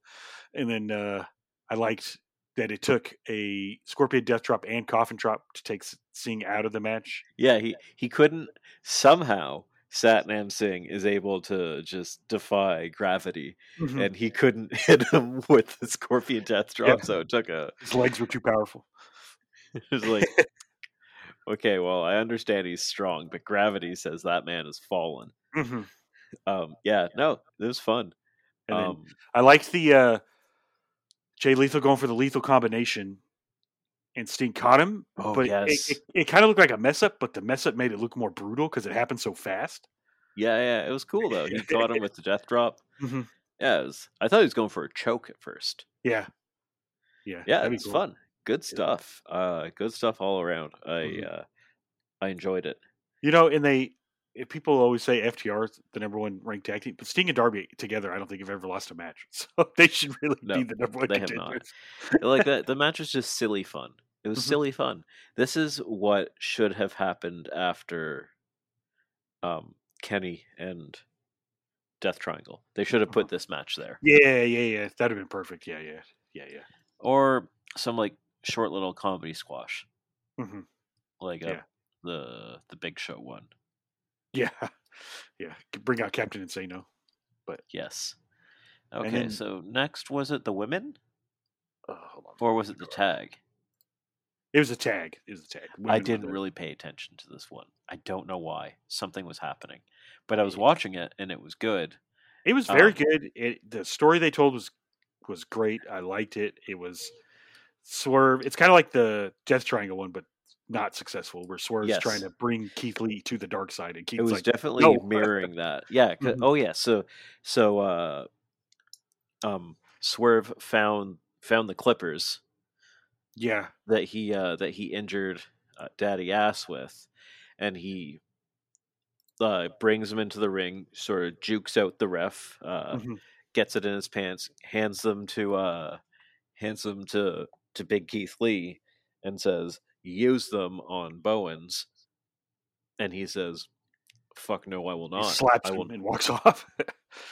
And then uh, I liked that it took a Scorpion Death Drop and Coffin Drop to take Singh out of the match. Yeah, he he couldn't somehow. Satnam Singh is able to just defy gravity, Mhm. and he couldn't hit him with the Scorpion Death Drop, Yeah. so it took a. His legs were too powerful. It was like, okay, well, I understand he's strong, but gravity says that man has fallen. hmm Um, yeah, no, it was fun. Um, I liked the uh, Jay Lethal going for the lethal combination, and Sting caught him. Oh, but yes. it, it, it kind of looked like a mess up, but the mess up made it look more brutal because it happened so fast. yeah, yeah, it was cool though. He caught him with the death drop. Mhm. Yeah, it was, I thought he was going for a choke at first. Yeah, yeah, Yeah, be it's cool. fun. Good stuff. Uh, good stuff all around. I Mhm. uh, I enjoyed it. You know, and they if people always say FTR is the number one ranked tag team, but Sting and Darby together, I don't think have ever lost a match. So they should really No, be the number one they have not. like that the match was just silly fun it was Mhm. silly fun this is what should have happened after um kenny and death triangle they should have put Uh-huh. this match there Yeah, yeah, yeah. That'd have been perfect. Yeah, yeah, yeah, yeah. or some like short little comedy squash hmm like uh, Yeah. the the big show one Yeah, yeah. Bring out Captain Insano. yes okay then- so next was it the women Uh, hold on. or was it the tag It was a tag. It was a tag. I Women were didn't really pay attention to this one. I don't know why. Something was happening. But I was watching it and it was good. It was very um, good. It, the story they told was was great. I liked it. It was Swerve. It's kind of like the Death Triangle one, but not successful. Where Swerve's Yes. trying to bring Keith Lee to the dark side, and Keith's it was like, definitely "No." mirroring that. Yeah. Mhm. Oh yeah. So so uh um Swerve found found the clippers yeah, that he uh that he injured uh, Daddy Ass with and he uh brings him into the ring, sort of jukes out the ref, uh mhm, gets it in his pants, hands them to uh hands them to to Big Keith Lee and says, "Use them on Bowens." And he says, "Fuck no, I will he not." slaps I him and walks off.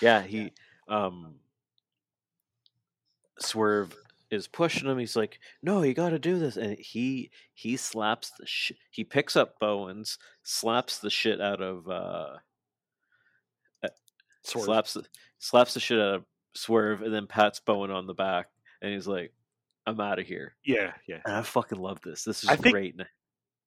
Yeah, he um Swerve is pushing him. He's like, "No, you got to do this." And he he slaps the shit. He picks up Bowens, slaps the shit out of uh Swerve. slaps the, slaps the shit out of Swerve, and then pats Bowen on the back, and he's like, "I'm out of here." Yeah, yeah. And I fucking love this. This is I think- great.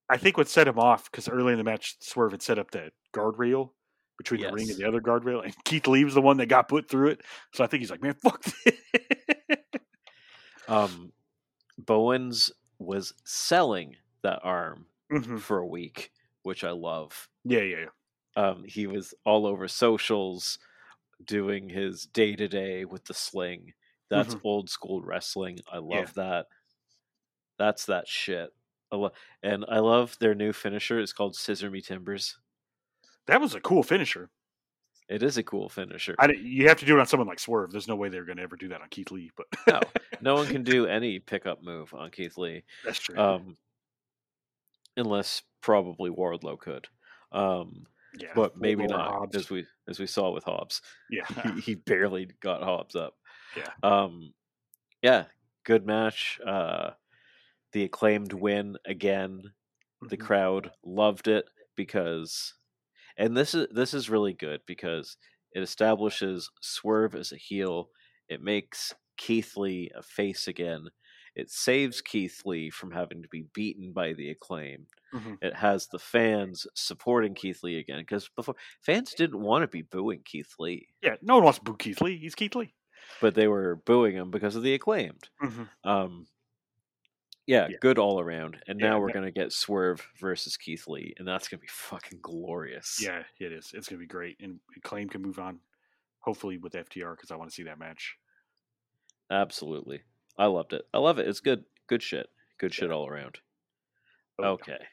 I think what set him off because early in the match, Swerve had set up that guardrail between the ring and the other guardrail, and Keith Lee was the one that got put through it. So I think he's like, "Man, fuck this." Um, Bowens was selling that arm Mhm. for a week, which I love. Yeah, yeah, yeah. Um, he was all over socials doing his day to day with the sling. That's old school wrestling. I love Yeah. that. That's that shit. I lo- and I love their new finisher. It's called Scissor Me Timbers. That was a cool finisher. It is a cool finisher. I, you have to do it on someone like Swerve. There's no way they're going to ever do that on Keith Lee, but no, no one can do any pickup move on Keith Lee, that's true. um, unless probably Wardlow could. Um, yeah, but maybe not, Hobbs. as we as we saw with Hobbs. Yeah, he, he barely got Hobbs up. Yeah. Um, yeah, good match. Uh, the acclaimed win again. The Mhm. crowd loved it because, and this is this is really good because it establishes Swerve as a heel. It makes Keith Lee a face again. It saves Keith Lee from having to be beaten by the acclaim. Mhm. It has the fans supporting Keith Lee again because before fans didn't want to be booing Keith Lee, yeah. No one wants to boo Keith Lee. He's Keith Lee. But they were booing him because of the acclaimed. Mhm. Um, yeah, Yeah. good all around. And Yeah, now we're that- gonna get Swerve versus Keith Lee, and that's gonna be fucking glorious. Yeah, it is. It's going to be great, and Claim can move on, hopefully with FTR because I want to see that match. absolutely. I loved it. I love it. It's good. Good shit. Good shit all around. Oh, yeah. Okay,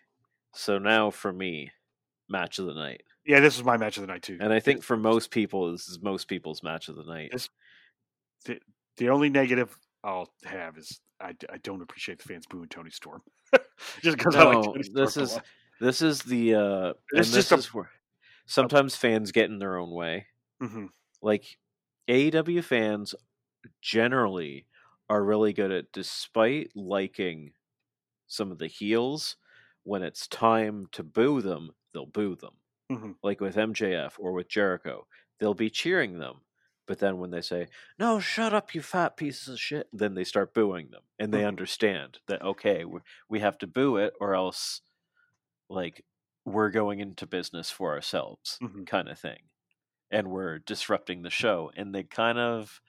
so now for me, match of the night, Yeah, this is my match of the night too. and I think for most people, this is most people's match of the night. This- the only negative I'll have is I, I don't appreciate the fans booing Toni Storm just because I like Toni Storm this is this is the uh, this just a- is where sometimes fans get in their own way. Mhm. Like AEW fans generally are really good at, despite liking some of the heels, when it's time to boo them, they'll boo them. Mhm. Like with MJF or with Jericho, they'll be cheering them. But then when they say, no, shut up, you fat pieces of shit, then they start booing them. And they Mhm. understand that, okay, we we have to boo it or else, like, we're going into business for ourselves, Mhm. kind of thing. And we're disrupting the show. And they kind of,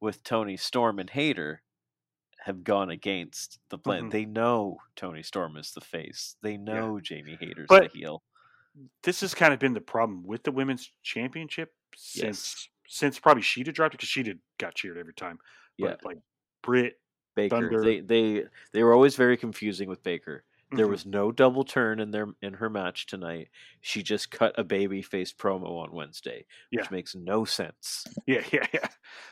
with Toni Storm and Hayter, have gone against the plan. Mhm. They know Toni Storm is the face. They know Jamie Hayter's But- the heel. This has kind of been the problem with the women's championship since Yes. Since probably Shida dropped it because Shida got cheered every time. But Yeah. like Britt, Baker. Thunder. They they they were always very confusing with Baker. There Mhm. was no double turn in their in her match tonight. She just cut a baby face promo on Wednesday, which Yeah. makes no sense. yeah, yeah, yeah.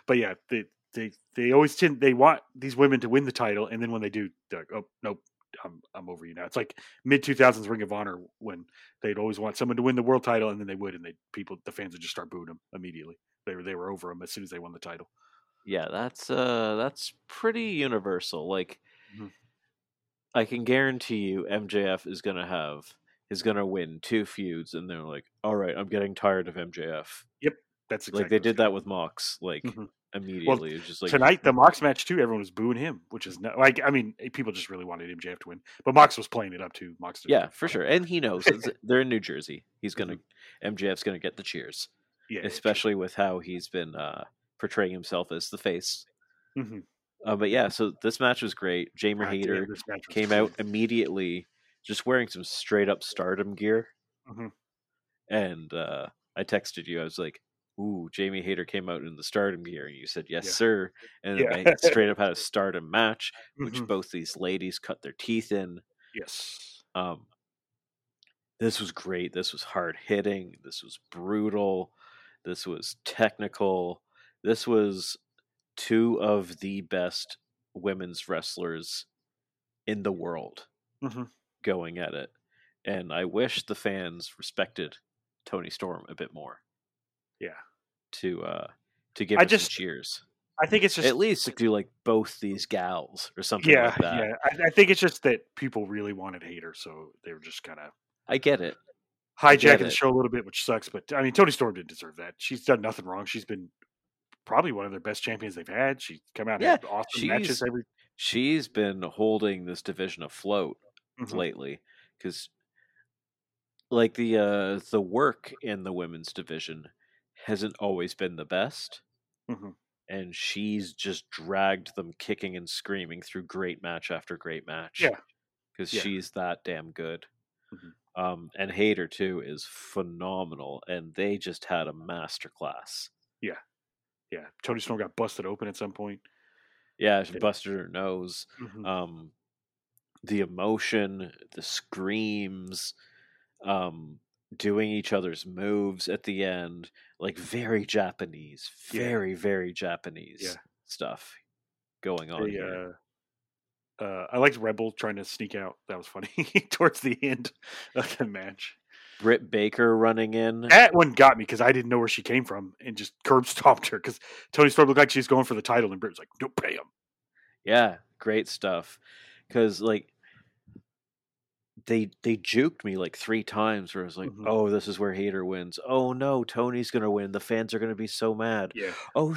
But yeah, they they they always tend they want these women to win the title, and then when they do, they're like, oh nope, I'm I'm over you now. It's like mid two thousands Ring of Honor when they'd always want someone to win the world title, and then they would, and they people the fans would just start booing them immediately. They were they were over them as soon as they won the title. Yeah, that's uh that's pretty universal. Like Mhm. I can guarantee you MJF is gonna have is gonna win two feuds and they're like, All right, I'm getting tired of MJF. Yep. That's exactly like they did that with Mox, like Mhm. immediately. it's just like tonight the Mox match too. Everyone was booing him, which is not like I mean people just really wanted MJF to win, but Mox was playing it up too. Mox, Yeah, for sure. And he knows they're in New Jersey. He's gonna Mm-hmm. MJF's gonna get the cheers. Yeah, especially with how he's been uh, portraying himself as the face. Mhm. Uh, but yeah, so this match was great. Jamer God Hayter came out immediately, just wearing some straight up Stardom gear, Mhm. and uh, I texted you. I was like, "Ooh, Jamie Hayter came out in the Stardom gear," and you said, "Yes, Yeah. sir." And Yeah. they straight up had a Stardom match, which Mhm. both these ladies cut their teeth in. Yes. Um, this was great. This was hard hitting. This was brutal. This was technical. This was two of the best women's wrestlers in the world Mhm. going at it. And I wish the fans respected Toni Storm a bit more Yeah. to uh to give I just- cheers. I think it's just At least to do like both these gals or something yeah, like that. yeah. I, I think it's just that people really wanted Hayter, so they were just kind of I get it. Hijacking the show a little bit, which sucks. But I mean, Toni Storm didn't deserve that. She's done nothing wrong. She's been probably one of their best champions they've had. She's come out and had awesome matches every. She's been holding this division afloat Mhm. lately because like the uh the work in the women's division hasn't always been the best Mhm. and she's just dragged them kicking and screaming through great match after great match Yeah. because Yeah. she's that damn good Mhm. Um and hayter too is phenomenal and they just had a master class Yeah, Yeah. Toni Storm got busted open at some point. yeah she busted her nose Mhm. um the emotion the screams um doing each other's moves at the end like very japanese Yeah. very very japanese Yeah. stuff going on They, here uh, uh, I liked Rebel trying to sneak out. That was funny towards the end of the match. britt baker running in That one got me because I didn't know where she came from and just curb stomped her because Toni Storm looked like she was going for the title and Britt was like, "Don't pay him." yeah great stuff because like they they juked me like three times where I was like, Mhm. oh, this is where Hayter wins. Oh no, Toni's gonna win. The fans are gonna be so mad. Yeah, oh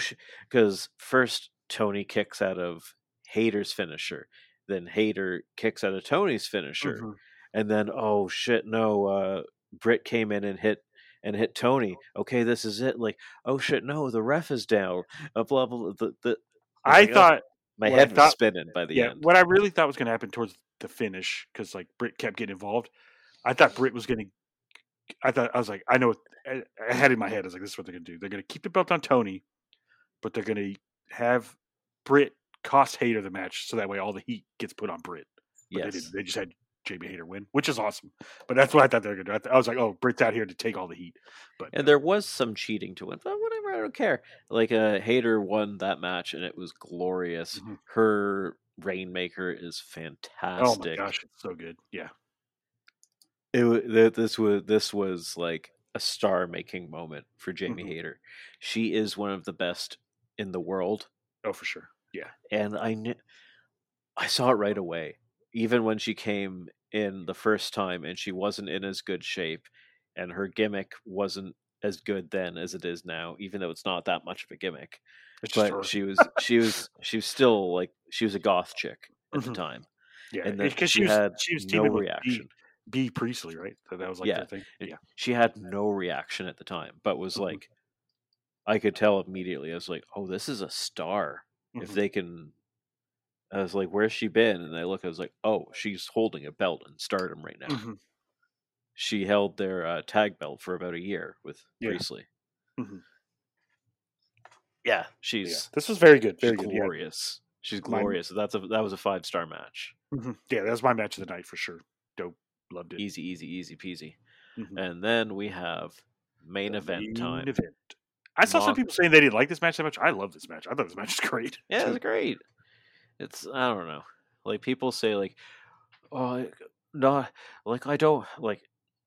because first toni kicks out of hayter's finisher then hayter kicks out of toni's finisher Mhm. and then oh shit no uh Britt came in and hit and hit toni okay this is it like oh shit no the ref is down uh, blah blah, blah the, the, I oh, thought my I head was spinning by the yeah, end what I really thought was going to happen towards the finish, because like Britt kept getting involved. I thought Britt was going to. I thought I was like, I know. what- I, I had in my head, I was like, this is what they're going to do. They're going to keep the belt on Toni, but they're going to have Britt cost Hayter the match, so that way all the heat gets put on Britt. But they yes didn't. They just had Jamie Hayter win, which is awesome. But that's what I thought they were going to do. I, th- I was like, oh, Britt's out here to take all the heat. But And there was some cheating to win, but whatever, I don't care. Like uh Hayter won that match and it was glorious. Mhm. Her Rainmaker is fantastic. oh my gosh, it's so good. Yeah. It this was this was like a star making moment for Jamie Mhm. Hayter. She is one of the best in the world, Oh, for sure. Yeah. and I knew I saw it right away. Even when she came in the first time and she wasn't in as good shape, and her gimmick wasn't as good then as it is now, even though it's not that much of a gimmick. It's But she was she was she was still like she was a goth chick at Mhm. the time. yeah. and Because she she, had she was no reaction. Bea, Bea Priestley, right? So that was like Yeah. the thing. Yeah. She had no reaction at the time, but was Mhm. like I could tell immediately. I was like, "Oh, this is a star." If Mhm. they can I was like, "Where's she been?" And I look I was like, "Oh, she's holding a belt in Stardom right now." Mhm. She held their uh, tag belt for about a year with Yeah. Priestley. Mhm. Yeah, Yeah. she's This was very good. she's Very good. Yeah. glorious. She's Mine- glorious. That's a that was a five star match. Mhm. Yeah, that was my match of the night for sure. Dope. Loved it. Easy, easy, easy peasy. Mhm. And then we have main The event main time. event. I saw some people saying they didn't like this match that much. I love this match. I thought this match was great. Yeah, it was great. It's I don't know. Like people say like, oh no, like I don't like.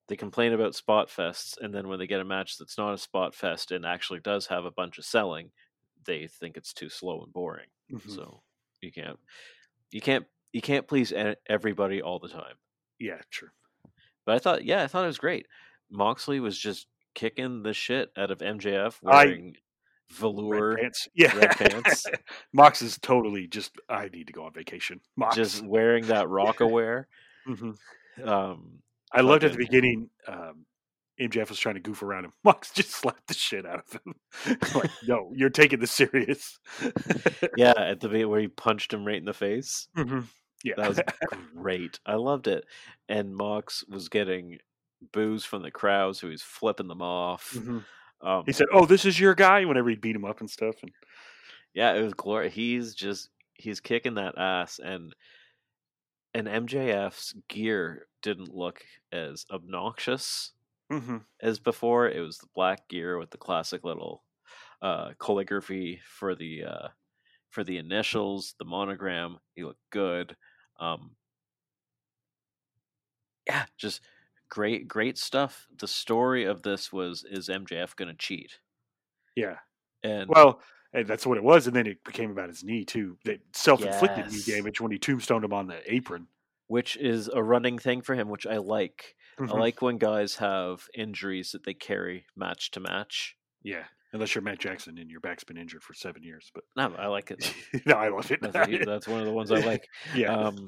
They complain about spot fests, and then when they get a match that's not a spot fest and actually does have a bunch of selling, they think it's too slow and boring. Mhm. So you can't, you can't, you can't please everybody all the time. Yeah, true. But I thought, yeah, I thought it was great. Moxley was just kicking the shit out of MJF I- wearing velour, Red pants. Yeah. red pants. Mox is totally just. I need to go on vacation. Mox. just wearing that Rocawear. Mhm. Um, I loved at the beginning. Um, MJF was trying to goof around him. Mox just slapped the shit out of him. like, no, you're taking this serious. yeah, at the bit where he punched him right in the face. Mhm. Yeah. That was great. I loved it. And Mox was getting boos from the crowd, so he was flipping them off. Mhm. Um, He said, "Oh, this is your guy." Whenever he beat him up and stuff, and yeah, it was glory. He's just he's kicking that ass, and and MJF's gear didn't look as obnoxious Mhm. as before. It was the black gear with the classic little uh, calligraphy for the uh, for the initials, the monogram. He looked good. Um, yeah, just great, great stuff. The story of this was: is MJF going to cheat? yeah. And Well, and that's what it was, and then it became about his knee too. That self-inflicted Yes. knee damage when he tombstoned him on the apron. which is a running thing for him, which I like. Mhm. I like when guys have injuries that they carry match to match. Yeah, unless you're Matt Jackson and your back's been injured for seven years, but No, I like it. no, I love it. That's, that's one of the ones I like. yeah, um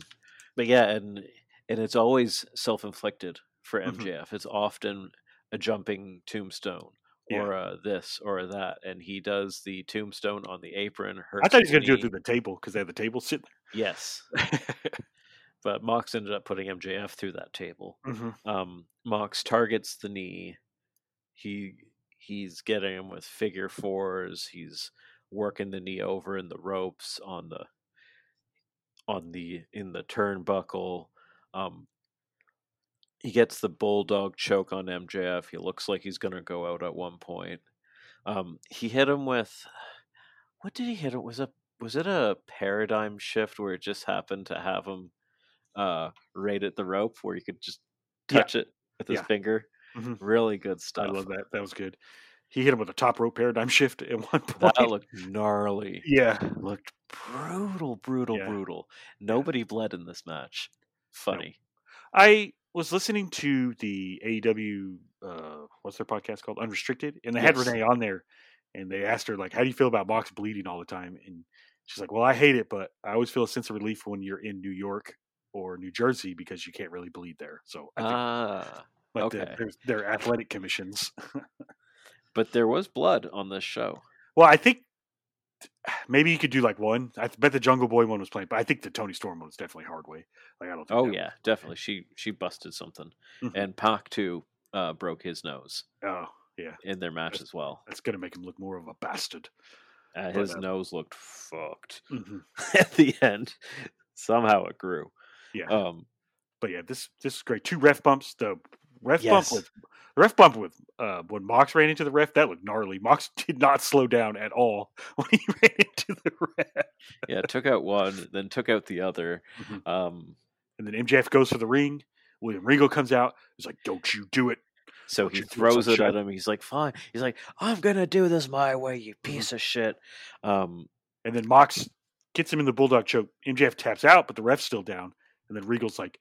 but yeah and and it's always self-inflicted for mjf it's often a jumping tombstone Yeah. or uh, this or that and he does the tombstone on the apron I thought he was going to do it through the table because they had the table sitting there. yes. But mox ended up putting mjf through that table. Mhm. um mox targets the knee. He he's getting him with figure fours. He's working the knee over in the ropes on the on the in the turnbuckle. Um he gets the bulldog choke on MJF. He looks like he's gonna go out at one point. Um, he hit him with what did he hit him? Was it was it a paradigm shift where it just happened to have him uh, right at the rope where you could just Yeah. touch it with his Yeah. finger? Mhm. Really good stuff. I love that. That was good. He hit him with a top rope paradigm shift at one point. That looked gnarly. yeah, Looked brutal, brutal, Yeah. brutal. Nobody bled in this match. Funny. I was listening to the AEW. Uh, what's their podcast called? Unrestricted, and they had Yes. Renee on there, and they asked her like, "How do you feel about Mox bleeding all the time?" And she's like, "Well, I hate it, but I always feel a sense of relief when you're in New York or New Jersey because you can't really bleed there." So I think like the- okay. there's their athletic commissions. but there was blood on this show. well, I think maybe you could do like one. I bet the Jungle Boy one was playing, but I think the Toni Storm one was definitely hard way. Like I don't. Think Oh yeah, definitely. She she busted something, Mhm. and Pac too uh, broke his nose oh yeah, in their match as well. that's gonna make him look more of a bastard. Uh, But, his uh, nose looked fucked Mhm. at the end. Somehow it grew. Yeah. Um, but yeah, this this is great. Two ref bumps. The ref Yes. bump with the ref bump with uh, when Mox ran into the ref. That looked gnarly. Mox did not slow down at all when he ran into the ref. Yeah, took out one, then took out the other. Mhm. Um, And then MJF goes for the ring. William Regal comes out. He's like, "Don't you do it." so Don't he throws it shit. at him. He's like, "Fine." He's like, "I'm gonna do this my way, you Mm-hmm. piece of shit." Um, And then Mox gets him in the bulldog choke. MJF taps out, but the ref's still down. And then Regal's like,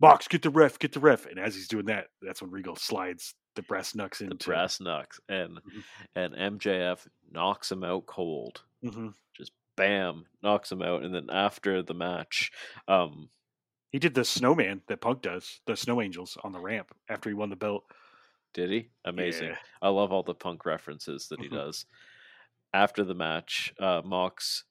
Mox, get the ref, get the ref. And as he's doing that, that's when Regal slides the brass knucks into the brass knucks, and Mhm. and MJF knocks him out cold. Mhm. Just bam, knocks him out, and then after the match, um, He did the snowman that Punk does, the snow angels on the ramp after he won the belt. did he? Amazing. Yeah. I love all the punk references that he Mhm. does. After the match, uh, Mox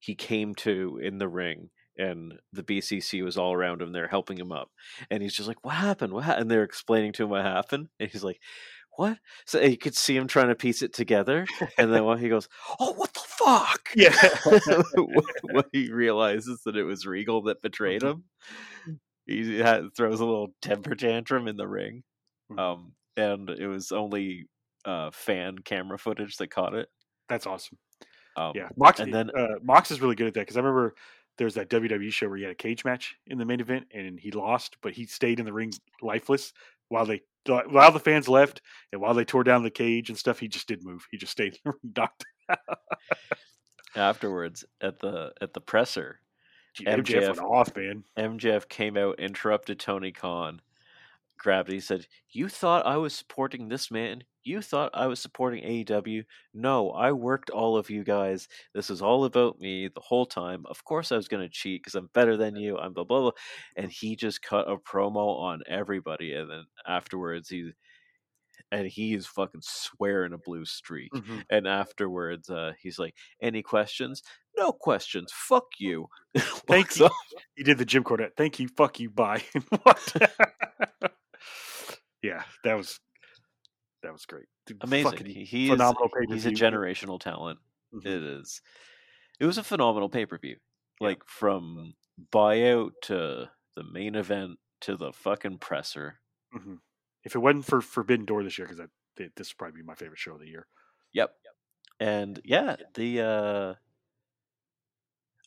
he came to in the ring, and the BCC was all around him. They're helping him up, and he's just like, "What happened? What?" And they're explaining to him what happened, and he's like, "What?" So you could see him trying to piece it together, and then he goes, "Oh, what the fuck?" Yeah. when he realizes that it was Regal that betrayed Mhm. him, he throws a little temper tantrum in the ring. Mhm. Um, and it was only uh, fan camera footage that caught it. That's awesome. Um, Yeah. Mox, and then- uh, Mox is really good at that because I remember there's that WWE show where he had a cage match in the main event and he lost, but he stayed in the ring lifeless while they while the fans left and while they tore down the cage and stuff. He just didn't move. He just stayed in the ring, knocked afterwards at the at the presser, Gee, MJF, went off, man. MJF came out, interrupted Tony Khan, grabbed it. He said, "You thought I was supporting this man? You thought I was supporting AEW? No, I worked all of you guys. This is all about me the whole time. Of course, I was going to cheat because I'm better than you. I'm blah blah blah." And he just cut a promo on everybody, and then afterwards he. And he's fucking swearing a blue streak. Mhm. And afterwards, uh, he's like, "Any questions? No questions. Fuck you." Thank you. off. He did the Jim Cornette. Thank you. Fuck you. Bye. what? yeah, that was that was great. Dude, Amazing. He, he is he's a generational talent. Mhm. It is. It was a phenomenal pay per view. Like from buyout to the main event to the fucking presser. Mhm. If it wasn't for Forbidden Door this year, because this would probably be my favorite show of the year. Yep. And yeah, the uh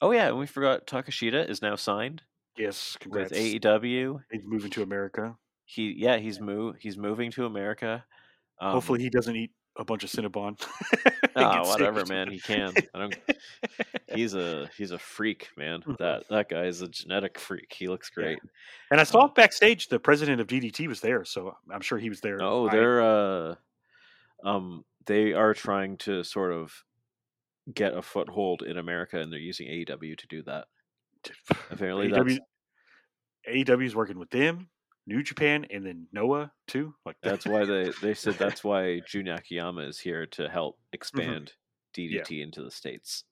Oh yeah, and we forgot Takeshita is now signed Yes, with congrats. AEW. He's moving to America. He yeah, he's move he's moving to America. Um, Hopefully, he doesn't eat a bunch of Cinnabon. Ah, whatever, or man. He can. I don't. He's a he's a freak, man. Mhm. That that guy is a genetic freak. He looks Yeah. great. and I saw Um, backstage the president of DDT was there, so I'm sure he was there. Oh, they're uh, um, they are trying to sort of get a foothold in America, and they're using AEW to do that. Apparently, AEW, that's AEW is working with them, New Japan, and then Noah too. Like that's why they they said that's why Jun Akiyama is here to help expand DDT into the states.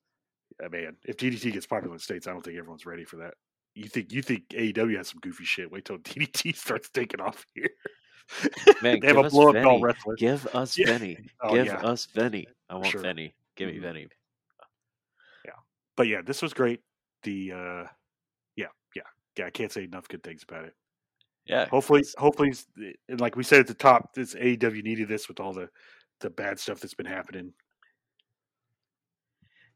Yeah, man, if DDT gets popular in the states, I don't think everyone's ready for that. You think you think AEW has some goofy shit? Wait till DDT starts taking off here. Man, they have give a us blow up doll wrestler. Give us Yeah. Venny. Oh, Give yeah. us Venny. I want sure. Venny. Give me Mhm. Yeah, But yeah, this was great. The uh yeah, yeah, yeah. I can't say enough good things about it. Yeah. Hopefully, hopefully, and like we said at the top, this AEW needed this with all the the bad stuff that's been happening.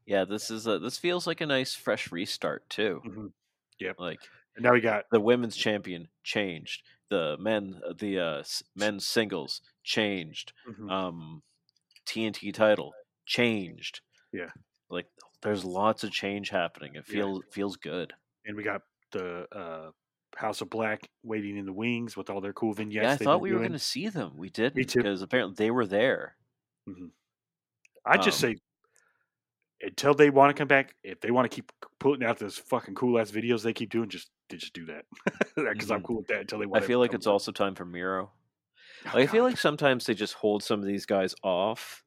Yeah. This is a this feels like a nice fresh restart too. Mhm. Yep. Like And now we got the women's champion changed. The men the uh, men's singles changed. mhm, Um, TNT title changed. Yeah. Like there's lots of change happening. It Yeah. feels feels good. and we got the uh House of Black waiting in the wings with all their cool vignettes. yeah, I thought we were going to see them. We didn't because apparently they were there. I just um, say until they want to come back, if they want to keep putting out those fucking cool ass videos they keep doing, just just do that because I'm Mhm. cool with that until they. Want I feel like it's also time for Miro. Like, I feel like sometimes they just hold some of these guys off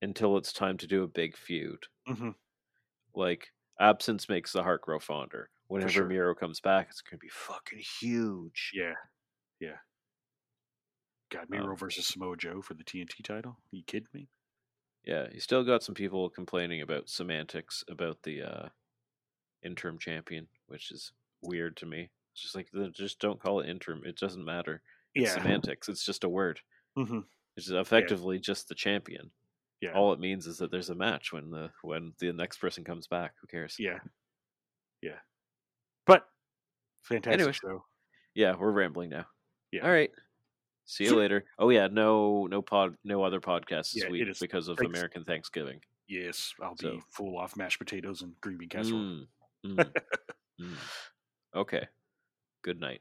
until it's time to do a big feud. hmm Like absence makes the heart grow fonder. Whenever sure. Miro comes back, it's going to be fucking huge. yeah, yeah. God, Miro Um, versus Samoa Joe for the TNT title? Are you kidding me? Yeah, you still got some people complaining about semantics about the uh, interim champion, which is weird to me. It's just like just don't call it interim. It doesn't matter. It's Yeah. semantics. It's just a word. hmm It's effectively just the champion. Yeah. All it means is that there's a match when the when the next person comes back. Who cares? Yeah. Yeah. But fantastic Anyways. show. Yeah, we're rambling now. Yeah. All right. See you later. Oh yeah, no no pod no other podcasts this Yeah, week because of thanks. American Thanksgiving. Yes, I'll be full off mashed potatoes and green bean casserole. Mm, mm, mm. Okay. Good night.